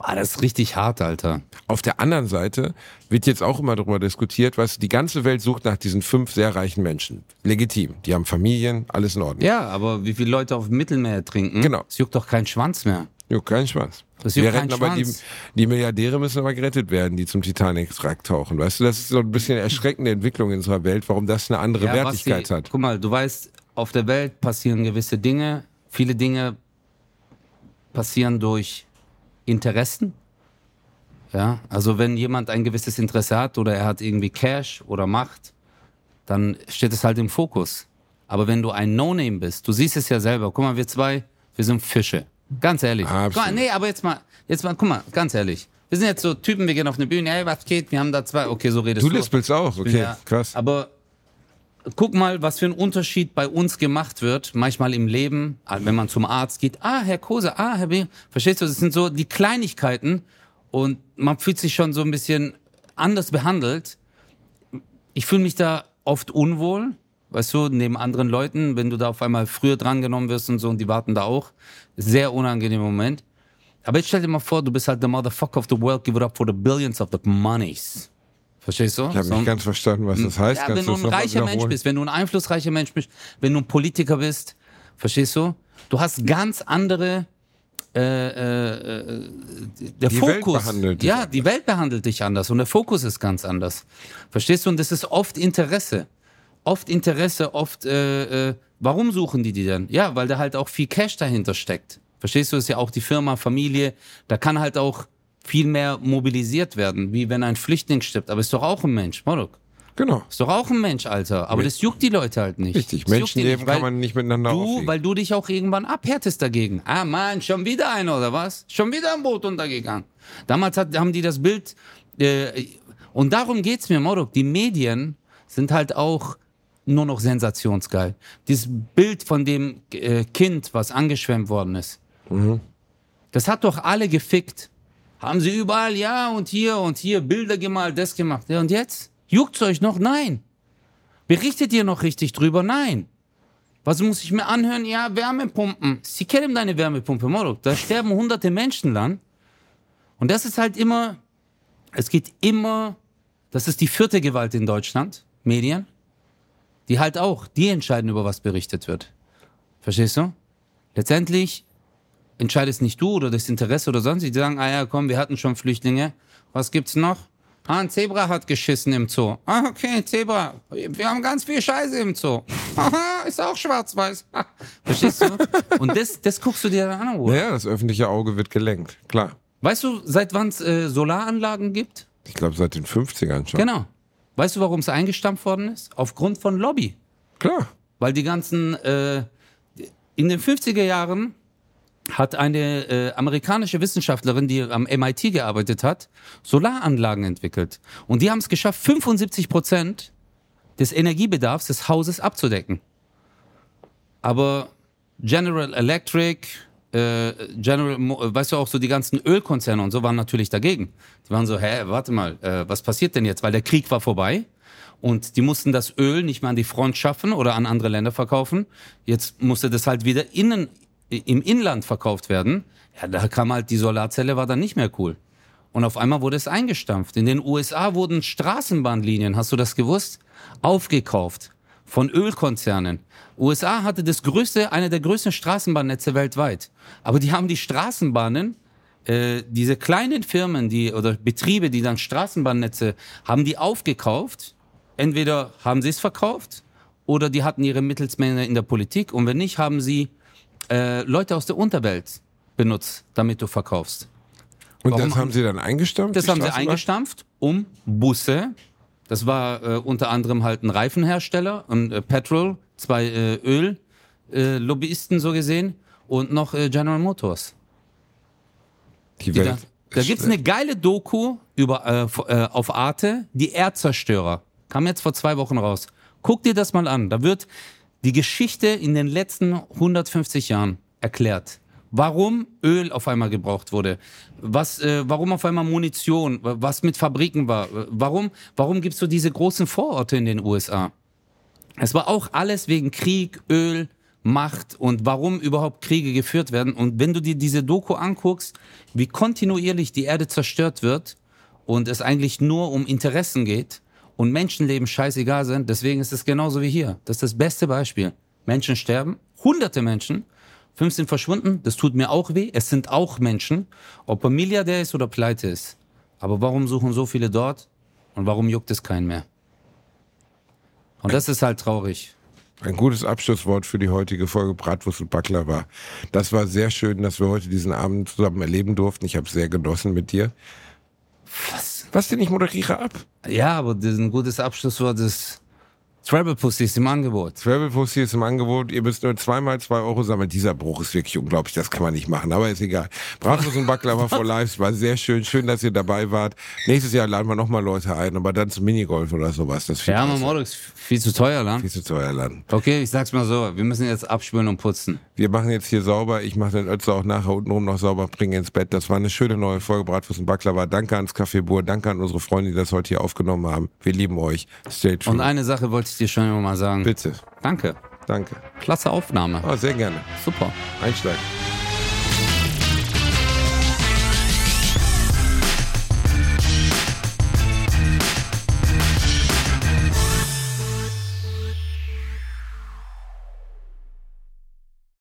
Ah, das ist richtig hart, Alter. Auf der anderen Seite wird jetzt auch immer darüber diskutiert, was die ganze Welt sucht nach diesen fünf sehr reichen Menschen. Legitim. Die haben Familien, alles in Ordnung. Ja, aber wie viele Leute auf dem Mittelmeer trinken, Genau. es juckt doch keinen Schwanz mehr. Jo, kein Spaß. Das Wir juckt retten keinen aber die, Schwanz. die Milliardäre müssen aber gerettet werden, die zum Titanic-Wrack tauchen. Weißt du, das ist so ein bisschen erschreckende Entwicklung in unserer Welt, warum das eine andere Ja, Wertigkeit Basti, hat. Guck mal, du weißt, auf der Welt passieren gewisse Dinge. Viele Dinge passieren durch Interessen. Ja, also wenn jemand ein gewisses Interesse hat oder er hat irgendwie Cash oder Macht, dann steht es halt im Fokus. Aber wenn du ein No-Name bist, du siehst es ja selber. Guck mal, wir zwei, wir sind Fische. Ganz ehrlich. Absolut. Guck mal, nee, aber jetzt mal, jetzt mal, guck mal, ganz ehrlich. Wir sind jetzt so Typen, wir gehen auf eine Bühne, hey, was geht? Wir haben da zwei, okay, so redest Du du. lispelst auch, okay, Ja, krass. Aber guck mal, was für ein Unterschied bei uns gemacht wird, manchmal im Leben, ah, wenn man zum Arzt geht, ah, Herr Kose, ah, Herr B, verstehst du, das sind so die Kleinigkeiten und man fühlt sich schon so ein bisschen anders behandelt. Ich fühle mich da oft unwohl, weißt du, neben anderen Leuten, wenn du da auf einmal früher drangenommen wirst und so und die warten da auch. Sehr unangenehmer Moment. Aber jetzt stell dir mal vor, du bist halt the motherfucker of the world, give it up for the billions of the monies. Verstehst du? Ich habe So- nicht ganz verstanden, was das heißt. ja, wenn du ein reicher Mensch bist, wenn du ein einflussreicher Mensch bist, wenn du ein Politiker bist, verstehst du? Du hast ganz andere äh, äh, äh, der Die Welt Fokus. behandelt dich ja, anders. die Welt behandelt dich anders und der Fokus ist ganz anders. Verstehst du? Und das ist oft Interesse. Oft Interesse, oft äh, äh, warum suchen die die denn? Ja, weil da halt auch viel Cash dahinter steckt. Verstehst du? Das ist ja auch die Firma, Familie, da kann halt auch viel mehr mobilisiert werden, wie wenn ein Flüchtling stirbt, aber ist doch auch ein Mensch, Morok. Genau. Ist doch auch ein Mensch, Alter. Aber das juckt die Leute halt nicht. Richtig. Das Menschenleben nicht, kann man nicht miteinander Du, aufwiegen. weil du dich auch irgendwann abhärtest dagegen. Ah, Mann, schon wieder einer oder was? Schon wieder ein Boot untergegangen. Damals hat, haben die das Bild. Äh, und darum geht's mir, Morok. Die Medien sind halt auch nur noch sensationsgeil. Dieses Bild von dem äh, Kind, was angeschwemmt worden ist. Das hat doch alle gefickt. Haben sie überall, ja, und hier und hier Bilder gemalt, das gemacht. Ja, und jetzt? Juckt's euch noch? Nein. Berichtet ihr noch richtig drüber? Nein. Was muss ich mir anhören? Ja, Wärmepumpen. Sie kennen deine Wärmepumpe, Morok. Da sterben hunderte Menschen lang. Und das ist halt immer, es geht immer, das ist die vierte Gewalt in Deutschland, Medien, die halt auch, die entscheiden, über was berichtet wird. Verstehst du? Letztendlich entscheidest nicht du oder das Interesse oder sonst. Die sagen, ah ja, komm, wir hatten schon Flüchtlinge. Was gibt's noch? Ah, ein Zebra hat geschissen im Zoo. Ah, okay, Zebra. Wir haben ganz viel Scheiße im Zoo. Haha, ist auch schwarz-weiß. Verstehst du? Und das, das guckst du dir dann an, Bruder. Ja, das öffentliche Auge wird gelenkt. Klar. Weißt du, seit wann es äh, Solaranlagen gibt? Ich glaube, seit den 50ern schon. Genau. Weißt du, warum es eingestampft worden ist? Aufgrund von Lobby. Klar. Weil die ganzen, äh, in den 50er Jahren hat eine äh, amerikanische Wissenschaftlerin, die am MIT gearbeitet hat, Solaranlagen entwickelt. Und die haben es geschafft, 75 Prozent des Energiebedarfs des Hauses abzudecken. Aber General Electric, äh, General, äh, weißt du auch so die ganzen Ölkonzerne und so waren natürlich dagegen. Die waren so, hä, warte mal, äh, was passiert denn jetzt? Weil der Krieg war vorbei und die mussten das Öl nicht mehr an die Front schaffen oder an andere Länder verkaufen. Jetzt musste das halt wieder innen, im Inland verkauft werden. Ja, da kam halt die Solarzelle, war dann nicht mehr cool. Und auf einmal wurde es eingestampft. In den USA wurden Straßenbahnlinien, hast du das gewusst? Aufgekauft von Ölkonzernen. USA hatte das größte, eine der größten Straßenbahnnetze weltweit. Aber die haben die Straßenbahnen, äh, diese kleinen Firmen, die oder Betriebe, die dann Straßenbahnnetze, haben die aufgekauft. Entweder haben sie es verkauft oder die hatten ihre Mittelsmänner in der Politik. Und wenn nicht, haben sie äh, Leute aus der Unterwelt benutzt, damit du verkaufst. Und Warum das haben sie dann eingestampft? Das die haben sie eingestampft, um Busse. Das war äh, unter anderem halt ein Reifenhersteller und äh, Petrol, zwei äh, Öl äh, so gesehen und noch äh, General Motors. Die Die Welt. da da ist gibt's schnell. eine geile Doku über äh, auf Arte, die Erdzerstörer. Kam jetzt vor zwei Wochen raus. Guck dir das mal an. Da wird die Geschichte in den letzten 150 Jahren erklärt. Warum Öl auf einmal gebraucht wurde, was, äh, warum auf einmal Munition, was mit Fabriken war, warum, warum gibt's so diese großen Vororte in den USA? Es war auch alles wegen Krieg, Öl, Macht und warum überhaupt Kriege geführt werden. Und wenn du dir diese Doku anguckst, wie kontinuierlich die Erde zerstört wird und es eigentlich nur um Interessen geht und Menschenleben scheißegal sind, deswegen ist es genauso wie hier. Das ist das beste Beispiel. Menschen sterben, hunderte Menschen, fünf sind verschwunden, das tut mir auch weh, es sind auch Menschen, ob er Milliardär ist oder pleite ist. Aber warum suchen so viele dort und warum juckt es keinen mehr? Und das ist halt traurig. Ein gutes Abschlusswort für die heutige Folge Bratwurst und Baklava. Das war sehr schön, dass wir heute diesen Abend zusammen erleben durften. Ich habe sehr genossen mit dir. Was? Was denn? Ich moderiere ab. Ja, aber das ein gutes Abschlusswort ist Travel Pussy ist im Angebot. Travel Pussy ist im Angebot. Ihr müsst nur zweimal zwei Euro sammeln. Dieser Bruch ist wirklich unglaublich. Das kann man nicht machen. Aber ist egal. Bratwurst und Baklava for Lives war sehr schön. Schön, dass ihr dabei wart. Nächstes Jahr laden wir nochmal Leute ein, aber dann zum Minigolf oder sowas. Das Ja, besser. Mamoro ist viel zu teuer, Land. viel zu teuer laden. Okay, ich sag's mal so, wir müssen jetzt abspülen und putzen. Wir machen jetzt hier sauber. Ich mache den Ötzer auch nachher untenrum noch sauber, bringe ins Bett. Das war eine schöne neue Folge Bratwurst und Baklava. Danke ans Café Bur. Danke an unsere Freunde, die das heute hier aufgenommen haben. Wir lieben euch. Stay true. Und eine Sache wollte ich dir schon mal sagen. Bitte. Danke. Danke. Klasse Aufnahme. Oh, sehr gerne. Super. Einsteigen.